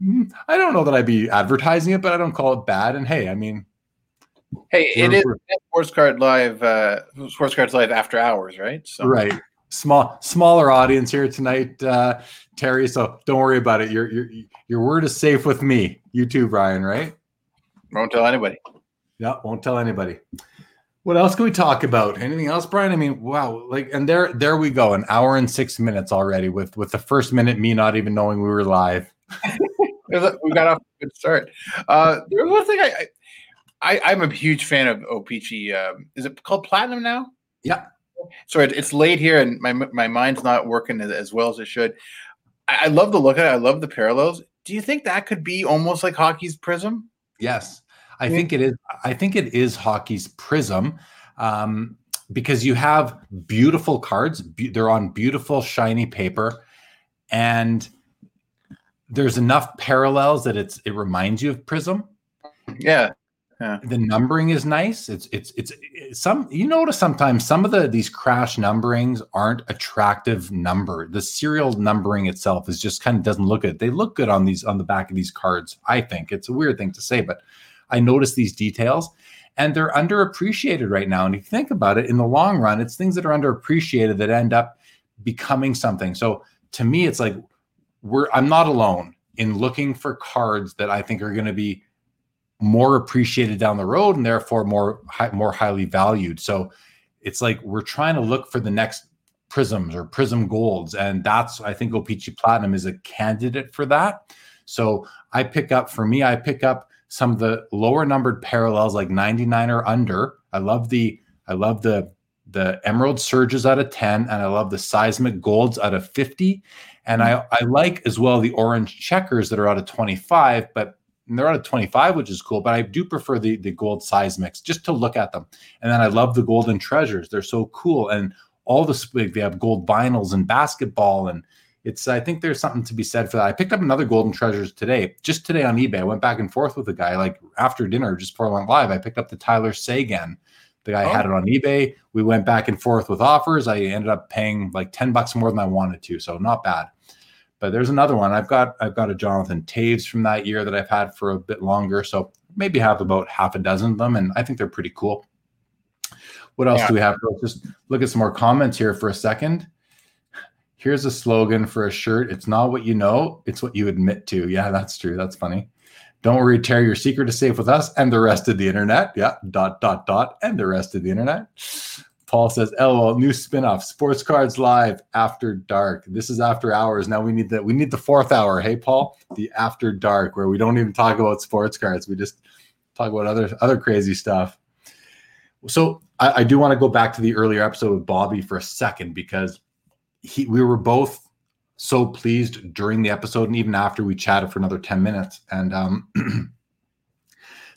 don't know that I'd be advertising it, but I don't call it bad. And hey, I mean, hey, it is Sports Card Live, uh, Sports Cards Live after hours, right? So. Right. Small, smaller audience here tonight, uh, Terry. So don't worry about it. Your your your word is safe with me. You too, Brian. Right? Won't tell anybody. Yeah, won't tell anybody. What else can we talk about? Anything else, Brian? I mean, wow, like, and there, there we go, an hour and six minutes already with with the first minute me not even knowing we were live. we got off a good start. Uh, there was one thing I, I, I'm a huge fan of O-Pee-Chee. Um, is it called Platinum now? Yeah. Sorry, it's late here, and my my mind's not working as, well as it should. I, I love the look of it. I love the parallels. Do you think that could be almost like hockey's Prism? Yes. I think it is. I think it is hockey's prism, um, because you have beautiful cards. Be- they're on beautiful shiny paper, and there's enough parallels that it's it reminds you of Prism. Yeah. The numbering is nice. It's, it's it's it's some you notice sometimes some of the these crash numberings aren't attractive number. The serial numbering itself is just kind of doesn't look good. They look good on these on the back of these cards. I think it's a weird thing to say, but I notice these details and they're underappreciated right now. And if you think about it, in the long run, it's things that are underappreciated that end up becoming something. So to me, it's like we're I'm not alone in looking for cards that I think are going to be more appreciated down the road and therefore more high, more highly valued. So it's like we're trying to look for the next prisms or prism golds and that's I think O-Pee-Chee Platinum is a candidate for that. So I pick up for me I pick up some of the lower numbered parallels like 99 or under. I love the I love the the emerald surges out of 10 and I love the seismic golds out of 50 and hmm. I I like as well the orange checkers that are out of 25 but they're out of 25 which is cool but I do prefer the the gold seismics just to look at them. And then I love the golden treasures. They're so cool and all the they have gold vinyls and basketball and it's I think there's something to be said for that. I picked up another golden treasures today, just today on eBay. I went back and forth with a guy like after dinner, just before I went live. I picked up the Tyler Seguin. The guy oh. had it on eBay. We went back and forth with offers. I ended up paying like 10 bucks more than I wanted to. So not bad. But there's another one. I've got I've got a Jonathan Toews from that year that I've had for a bit longer. So maybe have about half a dozen of them. And I think they're pretty cool. What else yeah. do we have? Let's just look at some more comments here for a second here's a slogan for a shirt. It's not what you know, it's what you admit to. Yeah, that's true. That's funny. Don't worry, Terry, your secret is safe with us and the rest of the internet. Yeah, dot, dot, dot, and the rest of the internet. Paul says, LOL, new spin-off, Sports Cards Live after dark. This is after hours. Now we need the we need the fourth hour. Hey, Paul, the after dark, where we don't even talk about sports cards. We just talk about other other crazy stuff. So I, I do want to go back to the earlier episode with Bobby for a second because he we were both so pleased during the episode and even after we chatted for another 10 minutes. And um,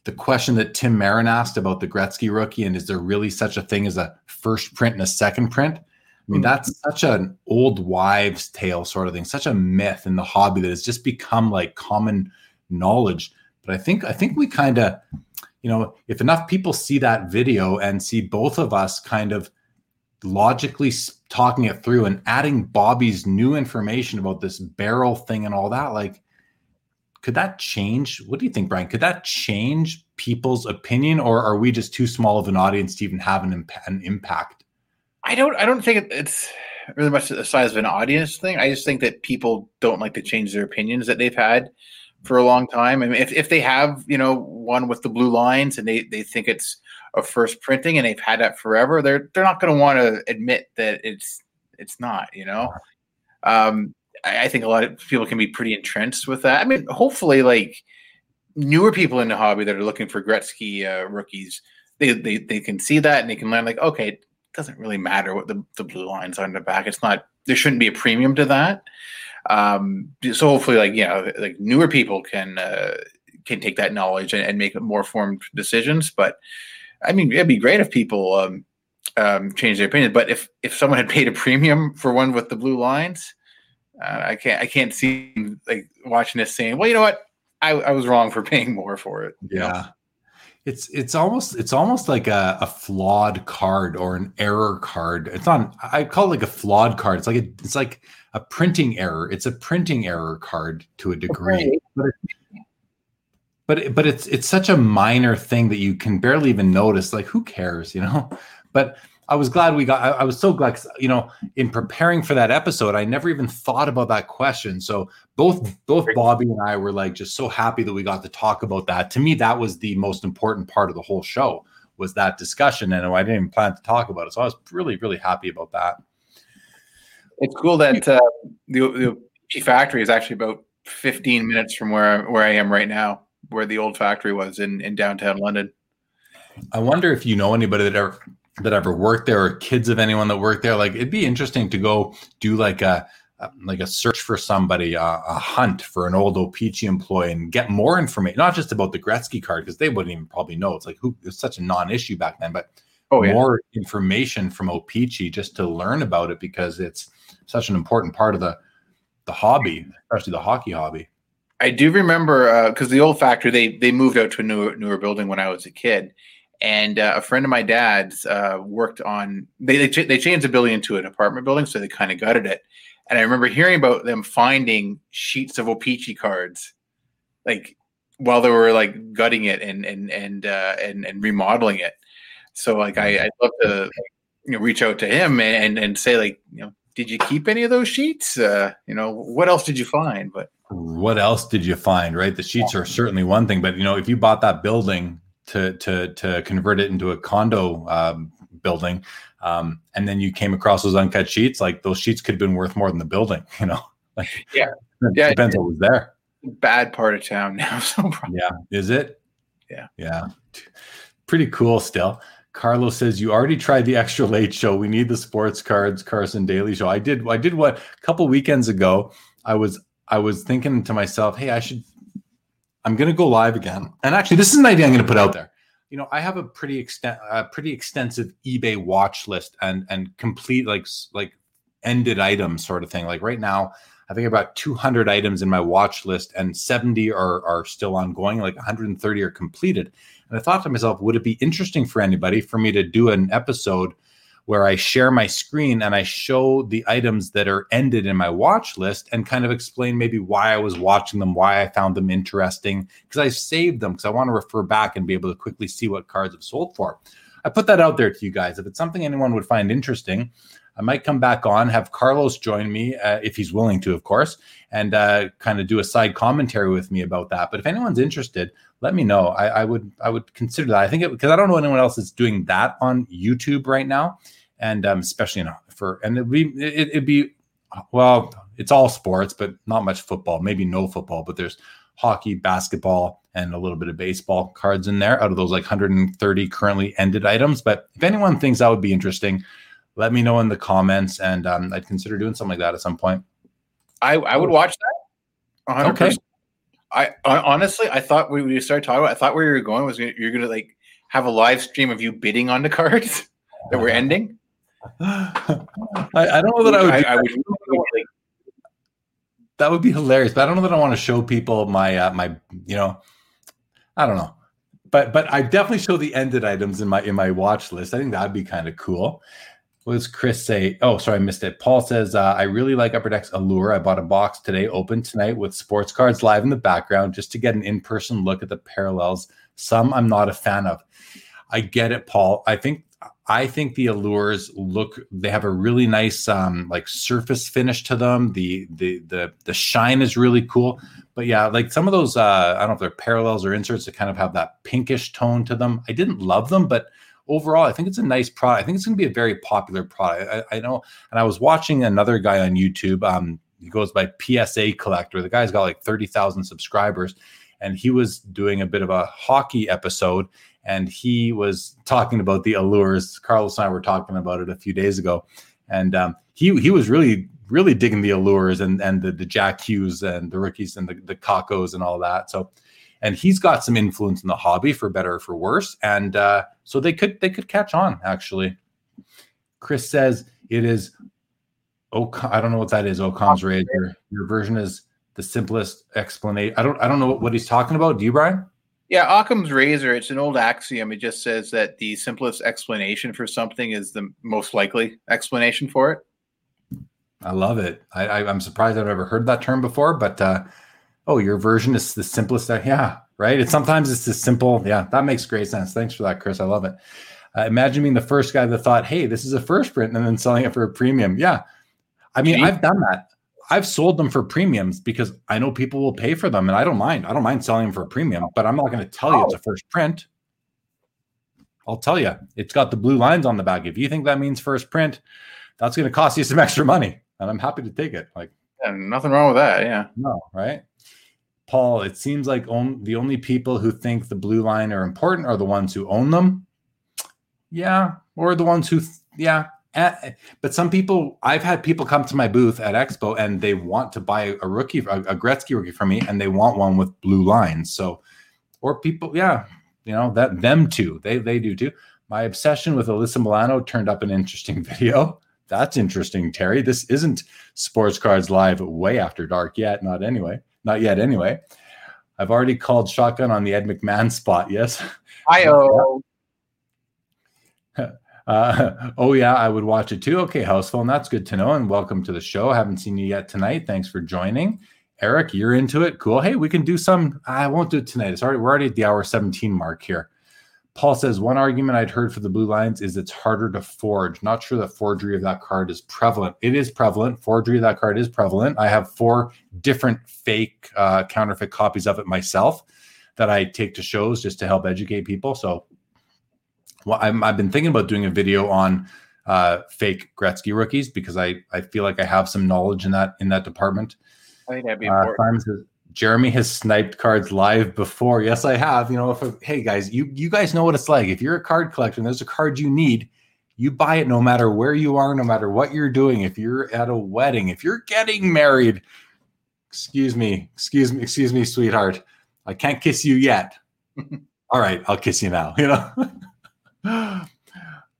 the question that Tim Marin asked about the Gretzky rookie and is there really such a thing as a first print and a second print? I mean, mm-hmm. that's such an old wives' tale sort of thing, such a myth in the hobby that has just become like common knowledge. But I think I think we kind of you know, if enough people see that video and see both of us kind of logically talking it through and adding Bobby's new information about this barrel thing and all that, like, could that change? What do you think, Brian? Could that change people's opinion, or are we just too small of an audience to even have an, imp- an impact? I don't. I don't think it's really much the size of an audience thing. I just think that people don't like to change their opinions that they've had for a long time. I mean, if, if they have, you know, one with the blue lines and they, they think it's a first printing and they've had that forever, they're they're not going to want to admit that it's it's not. You know, um, I, think a lot of people can be pretty entrenched with that. I mean, hopefully, like newer people in the hobby that are looking for Gretzky uh, rookies, they, they they can see that and they can learn like, okay, it doesn't really matter what the the blue lines are on the back. It's not there shouldn't be a premium to that. Um, so hopefully, like you know, like newer people can uh, can take that knowledge and, and make more formed decisions. But I mean, it'd be great if people um, um, change their opinion. But if if someone had paid a premium for one with the blue lines, uh, I can't I can't see like watching this saying, well, you know what, I, I was wrong for paying more for it. Yeah. Know? It's it's almost it's almost like a, a flawed card or an error card. It's on I call it like a flawed card. It's like a, it's like a printing error. It's a printing error card to a degree. Okay. But, but it, but it's it's such a minor thing that you can barely even notice. Like who cares, you know? But I was glad we got. I, I was so glad, you know, in preparing for that episode, I never even thought about that question. So both both Bobby and I were like just so happy that we got to talk about that. To me, that was the most important part of the whole show was that discussion, and I didn't even plan to talk about it. So I was really really happy about that. It's cool that uh, the, the factory is actually about 15 minutes from where where I am right now, where the old factory was in in downtown London. I wonder if you know anybody that ever that ever worked there or kids of anyone that worked there. Like it'd be interesting to go do like a like a search for somebody, uh, a hunt for an old O-Pee-Chee employee, and get more information, not just about the Gretzky card because they wouldn't even probably know. It's like who it's such a non-issue back then, but oh, yeah. more information from O-Pee-Chee just to learn about it because it's such an important part of the the hobby, especially the hockey hobby. I do remember because uh, the old factory they they moved out to a newer newer building when I was a kid, and uh, a friend of my dad's uh, worked on they they, ch- they changed the building into an apartment building, so they kind of gutted it. And I remember hearing about them finding sheets of O-Pee-Chee cards, like while they were like gutting it and and and uh, and, and remodeling it. So like I, I'd love to you know, reach out to him and and say like you know did you keep any of those sheets? Uh, you know, what else did you find? But what else did you find? Right, the sheets are certainly one thing, but you know, if you bought that building to to to convert it into a condo um, building, um, and then you came across those uncut sheets, like those sheets could have been worth more than the building. You know, like yeah, yeah, depends what was there. Bad part of town now. So yeah, is it? Yeah, yeah, pretty cool still. Carlos says you already tried the extra late show. We need the sports cards, Carson Daly show. I did. I did what a couple weekends ago. I was I was thinking to myself, hey, I should. I'm going to go live again. And actually, this is an idea I'm going to put out there. You know, I have a pretty extent, a pretty extensive eBay watch list and and complete like like ended items sort of thing. Like right now, I think about 200 items in my watch list, and 70 are are still ongoing. Like 130 are completed. And I thought to myself, would it be interesting for anybody for me to do an episode where I share my screen and I show the items that are ended in my watch list and kind of explain maybe why I was watching them, why I found them interesting, because I saved them because I want to refer back and be able to quickly see what cards have sold for. I put that out there to you guys. If it's something anyone would find interesting, I might come back on, have Carlos join me uh, if he's willing to, of course, and uh, kind of do a side commentary with me about that. But if anyone's interested, let me know. I, I would I would consider that. I think because I don't know anyone else that's doing that on YouTube right now, and um, especially for and it, it'd be well, it's all sports, but not much football. Maybe no football, but there's hockey, basketball, and a little bit of baseball cards in there out of those like 130 currently ended items. But if anyone thinks that would be interesting, let me know in the comments, and um, I'd consider doing something like that at some point. I I would watch that. 100%. Okay. I, I, honestly, I thought when we started talking about, I thought where you were going was you're going to like have a live stream of you bidding on the cards that we're ending. I, I, don't know that I would. I, I would like, that would be hilarious, but I don't know that I want to show people my uh, my you know, I don't know. but but I definitely show the ended items in my in my watch list. I think that'd be kind of cool. What does Chris say? Oh, sorry, I missed it. Paul says, uh, I really like Upper Decks Allure. I bought a box today, open tonight with sports cards live in the background just to get an in person look at the parallels. Some I'm not a fan of. I get it, Paul. I think I think the allures look they have a really nice um like surface finish to them. The the the the shine is really cool. But yeah, like some of those uh I don't know if they're parallels or inserts that kind of have that pinkish tone to them. I didn't love them, but overall I think it's a nice product. I think it's going to be a very popular product. I, I know and I was watching another guy on YouTube um he goes by PSA collector. The guy's got like 30,000 subscribers and he was doing a bit of a hockey episode and he was talking about the allures. Carlos and I were talking about it a few days ago, and um, he he was really really digging the allures and and the, the Jack Hughes and the rookies and the the Kakkos and all that. So, and he's got some influence in the hobby for better or for worse, and uh, so they could they could catch on actually. Chris says it is. Oh, I don't know what that is. Occam's razor. Your version is the simplest explanation. I don't. I don't know what he's talking about. Do you, Brian? Yeah, Occam's razor, it's an old axiom. It just says that the simplest explanation for something is the most likely explanation for it. I love it. I, am surprised I've ever heard that term before, but uh, oh, your version is the simplest. Yeah, right. It's sometimes it's as simple. Yeah, that makes great sense. Thanks for that, Chris. I love it. Uh, imagine being the first guy that thought, "Hey, this is a first print," and then selling it for a premium. Yeah, I mean, I've done that. I've sold them for premiums because I know people will pay for them and I don't mind. I don't mind selling them for a premium, but I'm not going to tell you it's a first print. I'll tell you, it's got the blue lines on the back. If you think that means first print, that's going to cost you some extra money. And I'm happy to take it. Like, yeah, nothing wrong with that. Yeah. No, right? Paul, it seems like on, the only people who think the blue line are important are the ones who own them. Yeah. Or the ones who, th- yeah, eh, eh. but some people, I've had people come to my booth at Expo and they want to buy a rookie, a, a Gretzky rookie from me, and they want one with blue lines. So, or people, yeah, you know that them too. They they do too. My obsession with Alyssa Milano turned up an interesting video. That's interesting, Terry. This isn't Sports Cards Live way after dark yet. Not anyway. Not yet. Anyway, I've already called shotgun on the Ed McMahon spot. Yes. I oh. Uh, oh yeah, I would watch it too. Okay, house phone, that's good to know. And welcome to the show. I haven't seen you yet tonight. Thanks for joining. Eric, you're into it. Cool. Hey, we can do some. I won't do it tonight. It's already we're already at the hour 17 mark here. Paul says one argument I'd heard for the blue lines is it's harder to forge. Not sure that forgery of that card is prevalent. It is prevalent. Forgery of that card is prevalent. I have four different fake uh, counterfeit copies of it myself that I take to shows just to help educate people. So well, i have been thinking about doing a video on uh, fake Gretzky rookies because I I feel like I have some knowledge in that in that department. I think that'd be uh, important. Says, Jeremy has sniped cards live before. Yes, I have. You know, if a, hey guys, you you guys know what it's like. If you're a card collector and there's a card you need, you buy it no matter where you are, no matter what you're doing. If you're at a wedding, if you're getting married, excuse me, excuse me, excuse me, sweetheart, I can't kiss you yet. All right, I'll kiss you now. You know.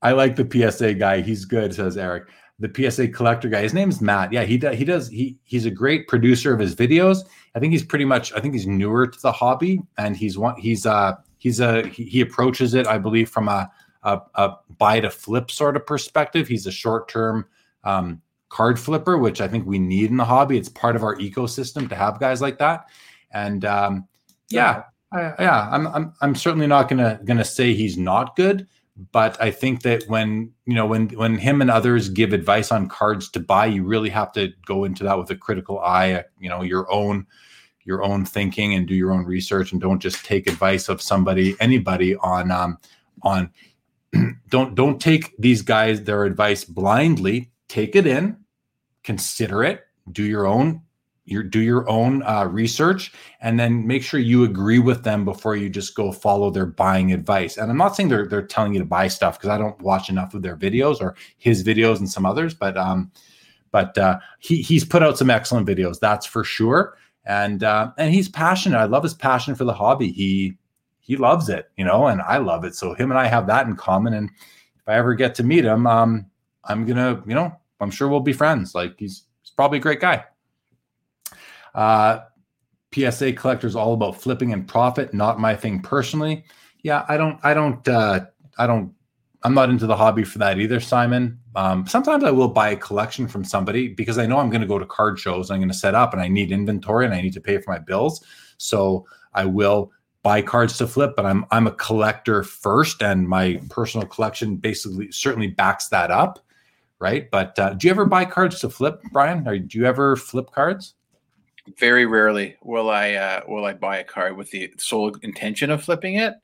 I like the PSA guy. He's good, says Eric. The PSA collector guy. His name's Matt. Yeah, he does. He does. He he's a great producer of his videos. I think he's pretty much. I think he's newer to the hobby, and he's one. He's uh he's a he, he approaches it, I believe, from a a, a buy to flip sort of perspective. He's a short term um, card flipper, which I think we need in the hobby. It's part of our ecosystem to have guys like that. And um, yeah, I, yeah, I'm, I'm I'm certainly not gonna gonna say he's not good, but I think that when you know when when him and others give advice on cards to buy, you really have to go into that with a critical eye. You know, your own your own thinking and do your own research, and don't just take advice of somebody anybody on um on. don't don't take these guys their advice blindly. Take it in, consider it, do your own your do your own uh, research and then make sure you agree with them before you just go follow their buying advice. And i'm not saying they're, they're telling you to buy stuff because i don't watch enough of their videos or his videos and some others but um but uh, he, he's put out some excellent videos that's for sure. And uh, and he's passionate. I love his passion for the hobby. He he loves it you know and i love it. So him and i have that in common. And if i ever get to meet him um i'm gonna you know i'm sure we'll be friends. Like he's, he's probably a great guy uh, PSA collectors all about flipping and profit. Not my thing personally. Yeah, I don't, I don't, uh, I don't, I'm not into the hobby for that either, Simon. Um, sometimes I will buy a collection from somebody because I know I'm going to go to card shows. and I'm going to set up and I need inventory and I need to pay for my bills. So I will buy cards to flip, but I'm I'm a collector first, and my personal collection basically certainly backs that up, right? But uh, do you ever buy cards to flip, Brian? Or do you ever flip cards? Very rarely will I uh, will I buy a card with the sole intention of flipping it.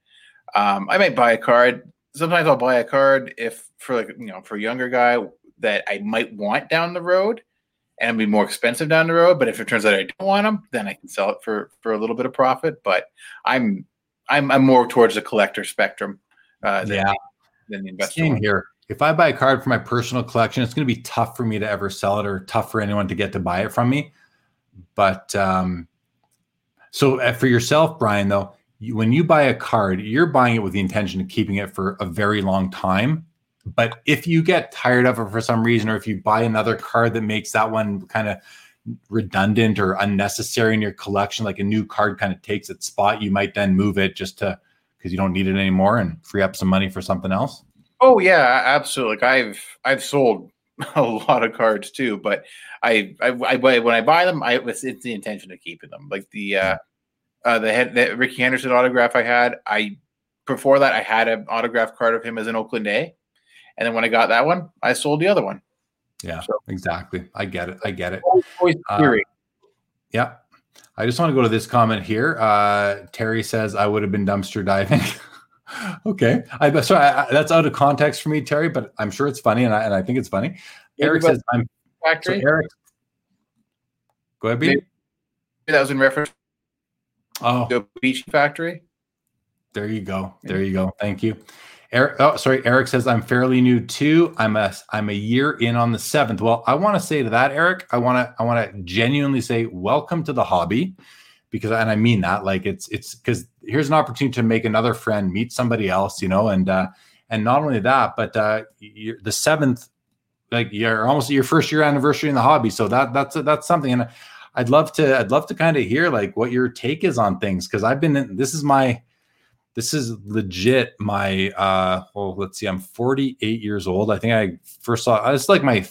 Um, I might buy a card. Sometimes I'll buy a card if for like you know for a younger guy that I might want down the road and be more expensive down the road. But if it turns out I don't want them, then I can sell it for for a little bit of profit. But I'm I'm I'm more towards the collector spectrum. Uh, than, yeah, than the investor. Same here. If I buy a card for my personal collection, it's going to be tough for me to ever sell it, or tough for anyone to get to buy it from me. But um, so uh, for yourself, Brian, though, you, when you buy a card, you're buying it with the intention of keeping it for a very long time but if you get tired of it for some reason, or if you buy another card that makes that one kind of redundant or unnecessary in your collection, like a new card kind of takes its spot, you might then move it just to because you don't need it anymore and free up some money for something else. Oh yeah, absolutely. Like I've I've sold a lot of cards too, but I I, I when I buy them, I it's, it's the intention of keeping them. Like the uh, uh the head the Rickey Henderson autograph I had, I before that I had an autograph card of him as an Oakland A. And then when I got that one, I sold the other one. Yeah, so, exactly. I get it. I get it. Always uh, yeah. I just want to go to this comment here. Uh, Terry says I would have been dumpster diving. okay, I sorry, I, that's out of context for me, Terry, but I'm sure it's funny, and I and I think it's funny. Eric says I'm factory. So Eric, go ahead, Maybe that was in reference. Oh, the beach factory. There you go. There you go. Thank you. Eric, oh, sorry. Eric says I'm fairly new too. I'm a I'm a year in on the seventh. Well, I want to say to that, Eric, I want to I want to genuinely say welcome to the hobby, because and I mean that like it's it's because here's an opportunity to make another friend, meet somebody else, you know, and uh and not only that, but uh the seventh, like you're almost your first year anniversary in the hobby, so that that's that's something, and I'd love to I'd love to kind of hear like what your take is on things because I've been in, this is my this is legit my uh well let's see i'm 48 years old i think i first saw it's like my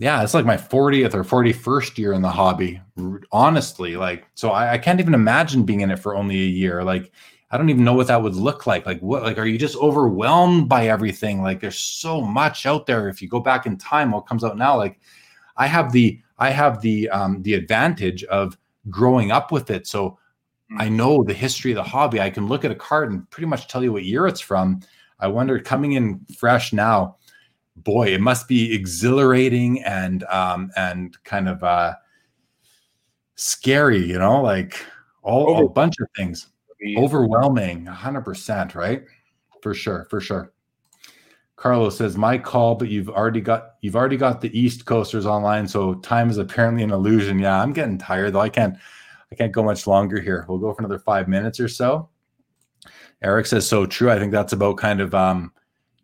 yeah it's like my 40th or 41st year in the hobby honestly like so I, I can't even imagine being in it for only a year like i don't even know what that would look like like what like are you just overwhelmed by everything like there's so much out there if you go back in time what comes out now like i have the i have the um the advantage of growing up with it so I know the history of the hobby. I can look at a card and pretty much tell you what year it's from. I wonder, coming in fresh now, boy, it must be exhilarating and um, and kind of uh, scary, you know, like all Over- a bunch of things. Overwhelming, hundred percent, right? For sure, for sure. Carlos says, "My call, but you've already got you've already got the East Coasters online, so time is apparently an illusion." Yeah, I'm getting tired though. I can't I can't go much longer here. We'll go for another five minutes or so. Eric says so true. I think that's about kind of um,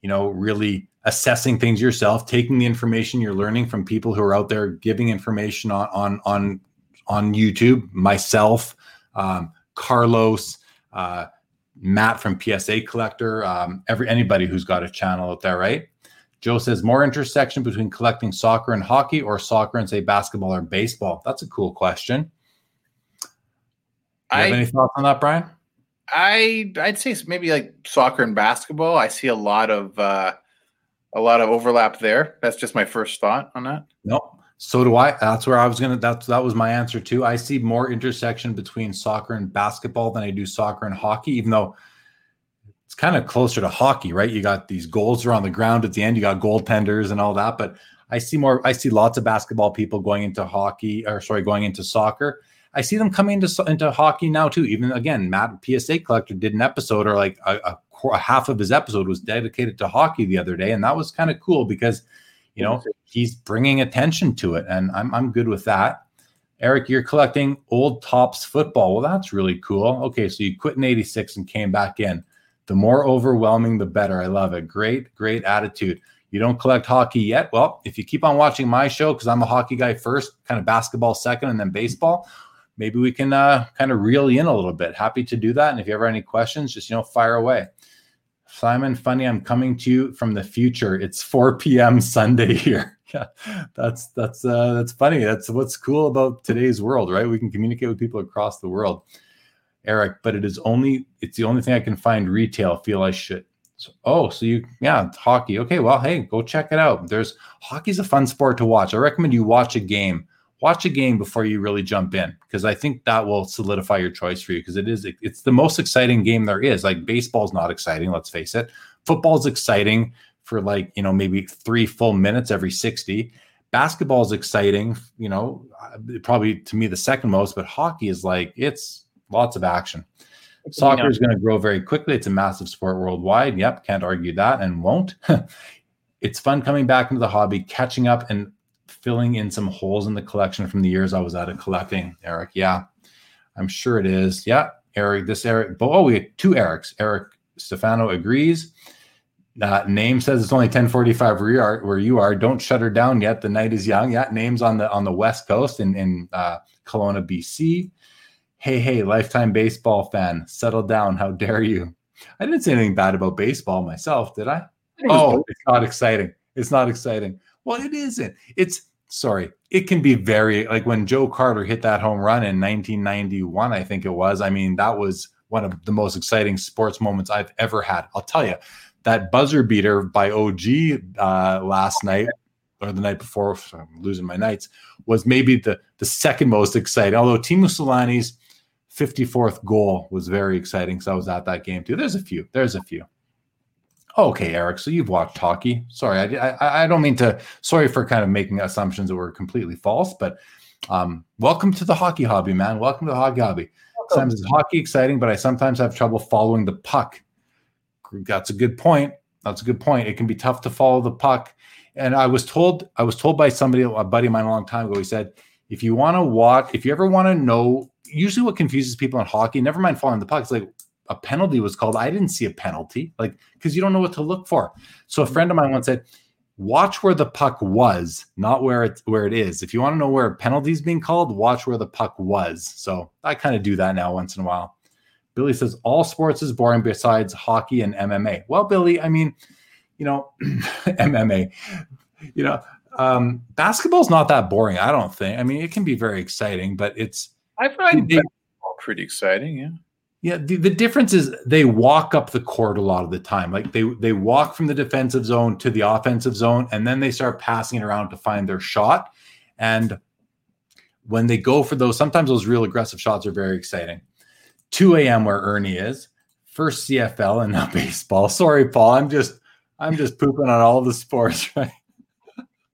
you know, really assessing things yourself, taking the information you're learning from people who are out there giving information on on on on YouTube, myself, um, Carlos, uh, Matt from PSA Collector, um, every anybody who's got a channel out there, right? Joe says more intersection between collecting soccer and hockey or soccer and say basketball or baseball. That's a cool question. I, have any thoughts on that, Brian? I I'd say maybe like soccer and basketball. I see a lot of uh, a lot of overlap there. That's just my first thought on that. Nope. So do I. That's where I was gonna. That's that was my answer too. I see more intersection between soccer and basketball than I do soccer and hockey, even though it's kind of closer to hockey, right? You got these goals are on the ground at the end. You got goaltenders and all that, but I see more. I see lots of basketball people going into hockey, or sorry, going into soccer I see them coming into into hockey now too. Even again, Matt PSA collector did an episode, or like a, a, a half of his episode was dedicated to hockey the other day, and that was kind of cool because you know he's bringing attention to it, and I'm I'm good with that. Eric, you're collecting old Topps football. Well, that's really cool. Okay, so you quit in '86 and came back in. The more overwhelming, the better. I love it. Great, great attitude. You don't collect hockey yet? Well, if you keep on watching my show, because I'm a hockey guy first, kind of basketball second, and then baseball, maybe we can uh, kind of reel you in a little bit. Happy to do that. And if you ever have any questions, just you know, fire away. Simon, funny, I'm coming to you from the future. It's 4 p.m. Sunday here. yeah, that's that's uh, that's funny. That's what's cool about today's world, right? We can communicate with people across the world. Eric, but it is only it's the only thing I can find retail. Feel I should. So, oh, so you yeah, hockey. Okay, well, hey, go check it out. There's hockey's a fun sport to watch. I recommend you watch a game. Watch a game before you really jump in because I think that will solidify your choice for you because it is it's the most exciting game there is. Like baseball's not exciting, let's face it. Football's exciting for like, you know, maybe 3 full minutes every 60. Basketball's exciting, you know, uh, probably to me the second most, but hockey is like it's lots of action. Soccer is going to grow very quickly. It's a massive sport worldwide. Yep, can't argue that and won't. it's fun coming back into the hobby, catching up and filling in some holes in the collection from the years I was out of collecting. Eric, yeah, I'm sure it is. Yeah, Eric, this Eric, oh, we have two Erics. Eric Stefano agrees. Uh, name says it's only 1045 where you are where you are don't shut her down yet the night is young yeah names on the on the west coast in in uh, Kelowna bc Hey, hey, lifetime baseball fan, settle down. How dare you? I didn't say anything bad about baseball myself, did I? Oh, it's not exciting. It's not exciting. Well, it isn't. It's sorry. It can be very like when Joe Carter hit that home run in 1991, I think it was. I mean, that was one of the most exciting sports moments I've ever had. I'll tell you, that buzzer beater by OG uh, last night or the night before, I'm losing my nights, was maybe the the second most exciting. Although Teemu Selanne's 54th goal was very exciting because I was at that game too. There's a few. There's a few. Okay, Eric. So you've watched hockey. Sorry, I, I, I don't mean to. Sorry for kind of making assumptions that were completely false, but um, welcome to the hockey hobby, man. Welcome to the hockey hobby. Sometimes it's hockey exciting, but I sometimes have trouble following the puck. That's a good point. That's a good point. It can be tough to follow the puck. And I was told, I was told by somebody, a buddy of mine a long time ago, he said, if you want to watch, if you ever want to know usually what confuses people in hockey, never mind following the puck, it's like a penalty was called. I didn't see a penalty, like because you don't know what to look for. So a friend of mine once said, watch where the puck was, not where it where it is. If you want to know where a penalty is being called, watch where the puck was. So I kind of do that now once in a while. Billy says all sports is boring besides hockey and MMA. Well, Billy, I mean, you know, MMA, you know, um, basketball's not that boring. I don't think. I mean, it can be very exciting, but it's I find they, pretty exciting. Yeah. Yeah, the, the difference is they walk up the court a lot of the time. Like they they walk from the defensive zone to the offensive zone, and then they start passing it around to find their shot. And when they go for those, sometimes those real aggressive shots are very exciting. 2 a.m. where Ernie is, first CFL and now baseball. Sorry, Paul. I'm just I'm just pooping on all the sports, right?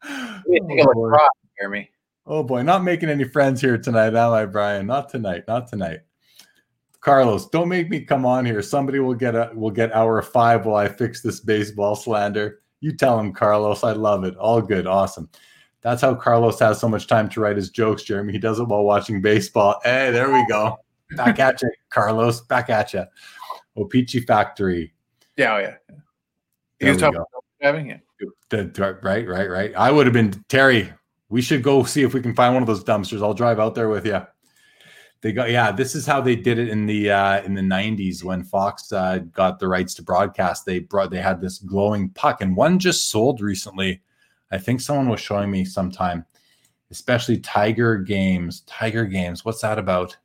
oh, Jeremy. Oh boy, not making any friends here tonight, am I, Brian? Not tonight, not tonight. Carlos, don't make me come on here. Somebody will get a will get hour five while I fix this baseball slander. You tell him, Carlos. I love it. All good, awesome. That's how Carlos has so much time to write his jokes, Jeremy. He does it while watching baseball. Hey, there we go. Back at you, Carlos. Back at you. Oh, O-Pee-Chee Factory. Yeah, oh yeah. You talking having it. Right, right, right. I would have been Terry we should go see if we can find one of those dumpsters. I'll drive out there with you. They got yeah. This is how they did it in the uh, in the '90s when Fox uh, got the rights to broadcast. They brought they had this glowing puck, and one just sold recently. I think someone was showing me sometime, especially Tiger Games. Tiger Games. What's that about?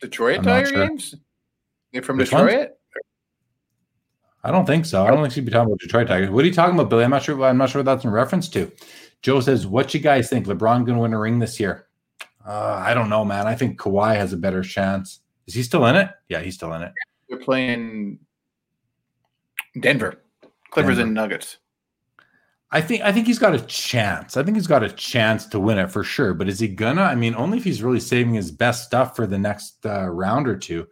Detroit I'm Tiger sure. Games. They're from Which Detroit. Ones? I don't think so. I don't think she'd be talking about Detroit Tigers. What are you talking about, Billy? I'm not sure. I'm not sure what that's in reference to. Joe says, "What you guys think? LeBron going to win a ring this year?" Uh, I don't know, man. I think Kawhi has a better chance. Is he still in it? Yeah, he's still in it. They're playing Denver, Clippers, Denver. and Nuggets. I think I think he's got a chance. I think he's got a chance to win it for sure. But is he gonna? I mean, only if he's really saving his best stuff for the next uh, round or two.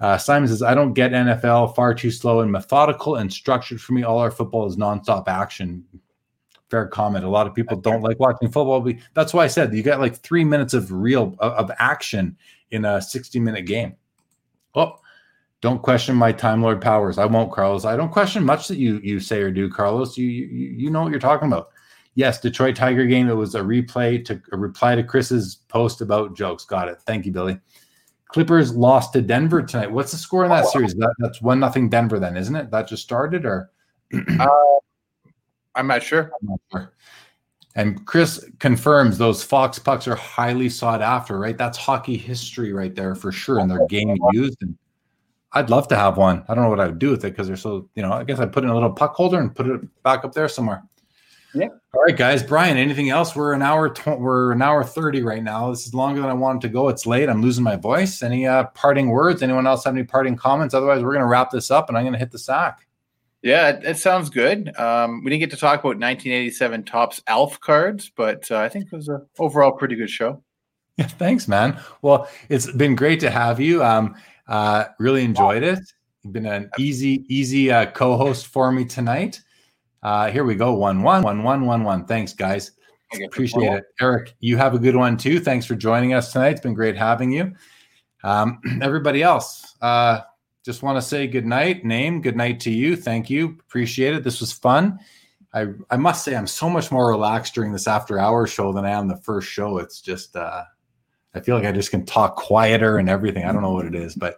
Uh, Simon says, "I don't get NFL. Far too slow and methodical and structured for me. All our football is nonstop action fair comment. A lot of people don't like watching football. That's why I said you got like three minutes of real of action in a 60 minute game. Oh, don't question my time lord powers. I won't, Carlos. I don't question much that you you say or do, Carlos. You you, you know what you're talking about. Yes, Detroit Tiger game. It was a replay to a reply to Chris's post about jokes. Got it. Thank you, Billy. Clippers lost to Denver tonight. What's the score in that oh, series? That, that's one nothing Denver, then, isn't it? That just started, or uh, I'm not sure. I'm not sure. And Chris confirms those Fox pucks are highly sought after, right? That's hockey history right there for sure. And they're game used. And I'd love to have one. I don't know what I would do with it because they're so, you know, I guess I'd put in a little puck holder and put it back up there somewhere. Yeah. All right, guys. Brian, anything else? We're an hour. Tw- we're an hour thirty right now. This is longer than I wanted to go. It's late. I'm losing my voice. Any uh, parting words? Anyone else have any parting comments? Otherwise, we're going to wrap this up, and I'm going to hit the sack. Yeah, it, it sounds good. Um, we didn't get to talk about 1987 Topps Alf cards, but uh, I think it was an overall pretty good show. Yeah, thanks, man. Well, it's been great to have you. Um, uh, really enjoyed it. You've been an easy, easy uh, co-host for me tonight. Uh, here we go. One, one, one, one, one, one. Thanks, guys. Appreciate it. Eric, you have a good one too. Thanks for joining us tonight. It's been great having you. Um, everybody else, uh, just want to say good night, name, good night to you. Thank you. Appreciate it. This was fun. I, I must say I'm so much more relaxed during this after hour show than I am the first show. It's just uh, I feel like I just can talk quieter and everything. I don't know what it is, but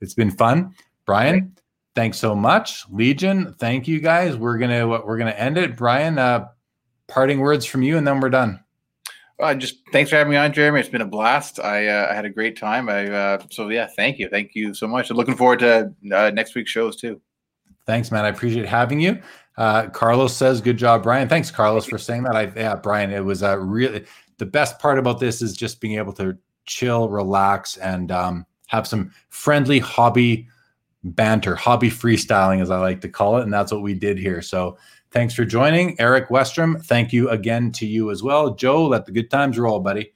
it's been fun. Brian, thanks so much. Legion, thank you guys. We're gonna we're gonna end it. Brian, uh, parting words from you, and then we're done. Uh, just thanks for having me on, Jeremy. It's been a blast. I, uh, I had a great time. I uh, so yeah, thank you, thank you so much. I'm looking forward to uh, next week's shows too. Thanks, man. I appreciate having you. Uh, Carlos says, "Good job, Brian." Thanks, Carlos, for saying that. I yeah, Brian, it was a really the best part about this is just being able to chill, relax, and um, have some friendly hobby banter, hobby freestyling, as I like to call it, and that's what we did here. So Thanks for joining. Eric Westrom, thank you again to you as well. Joe, let the good times roll, buddy.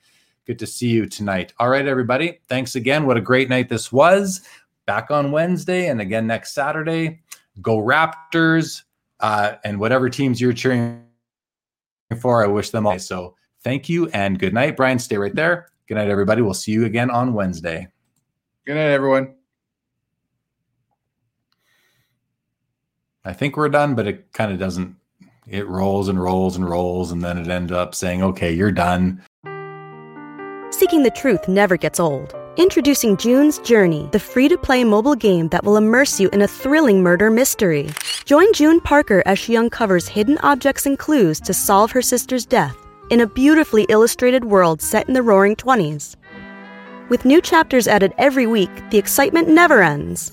Good to see you tonight. All right, everybody. Thanks again. What a great night this was. Back on Wednesday and again next Saturday. Go Raptors uh, and whatever teams you're cheering for. I wish them all. So thank you and good night. Brian, stay right there. Good night, everybody. We'll see you again on Wednesday. Good night, everyone. I think we're done, but it kind of doesn't. It rolls and rolls and rolls, and then it ends up saying, okay, you're done. Seeking the truth never gets old. Introducing June's Journey, the free to play mobile game that will immerse you in a thrilling murder mystery. Join June Parker as she uncovers hidden objects and clues to solve her sister's death in a beautifully illustrated world set in the roaring 20s. With new chapters added every week, the excitement never ends.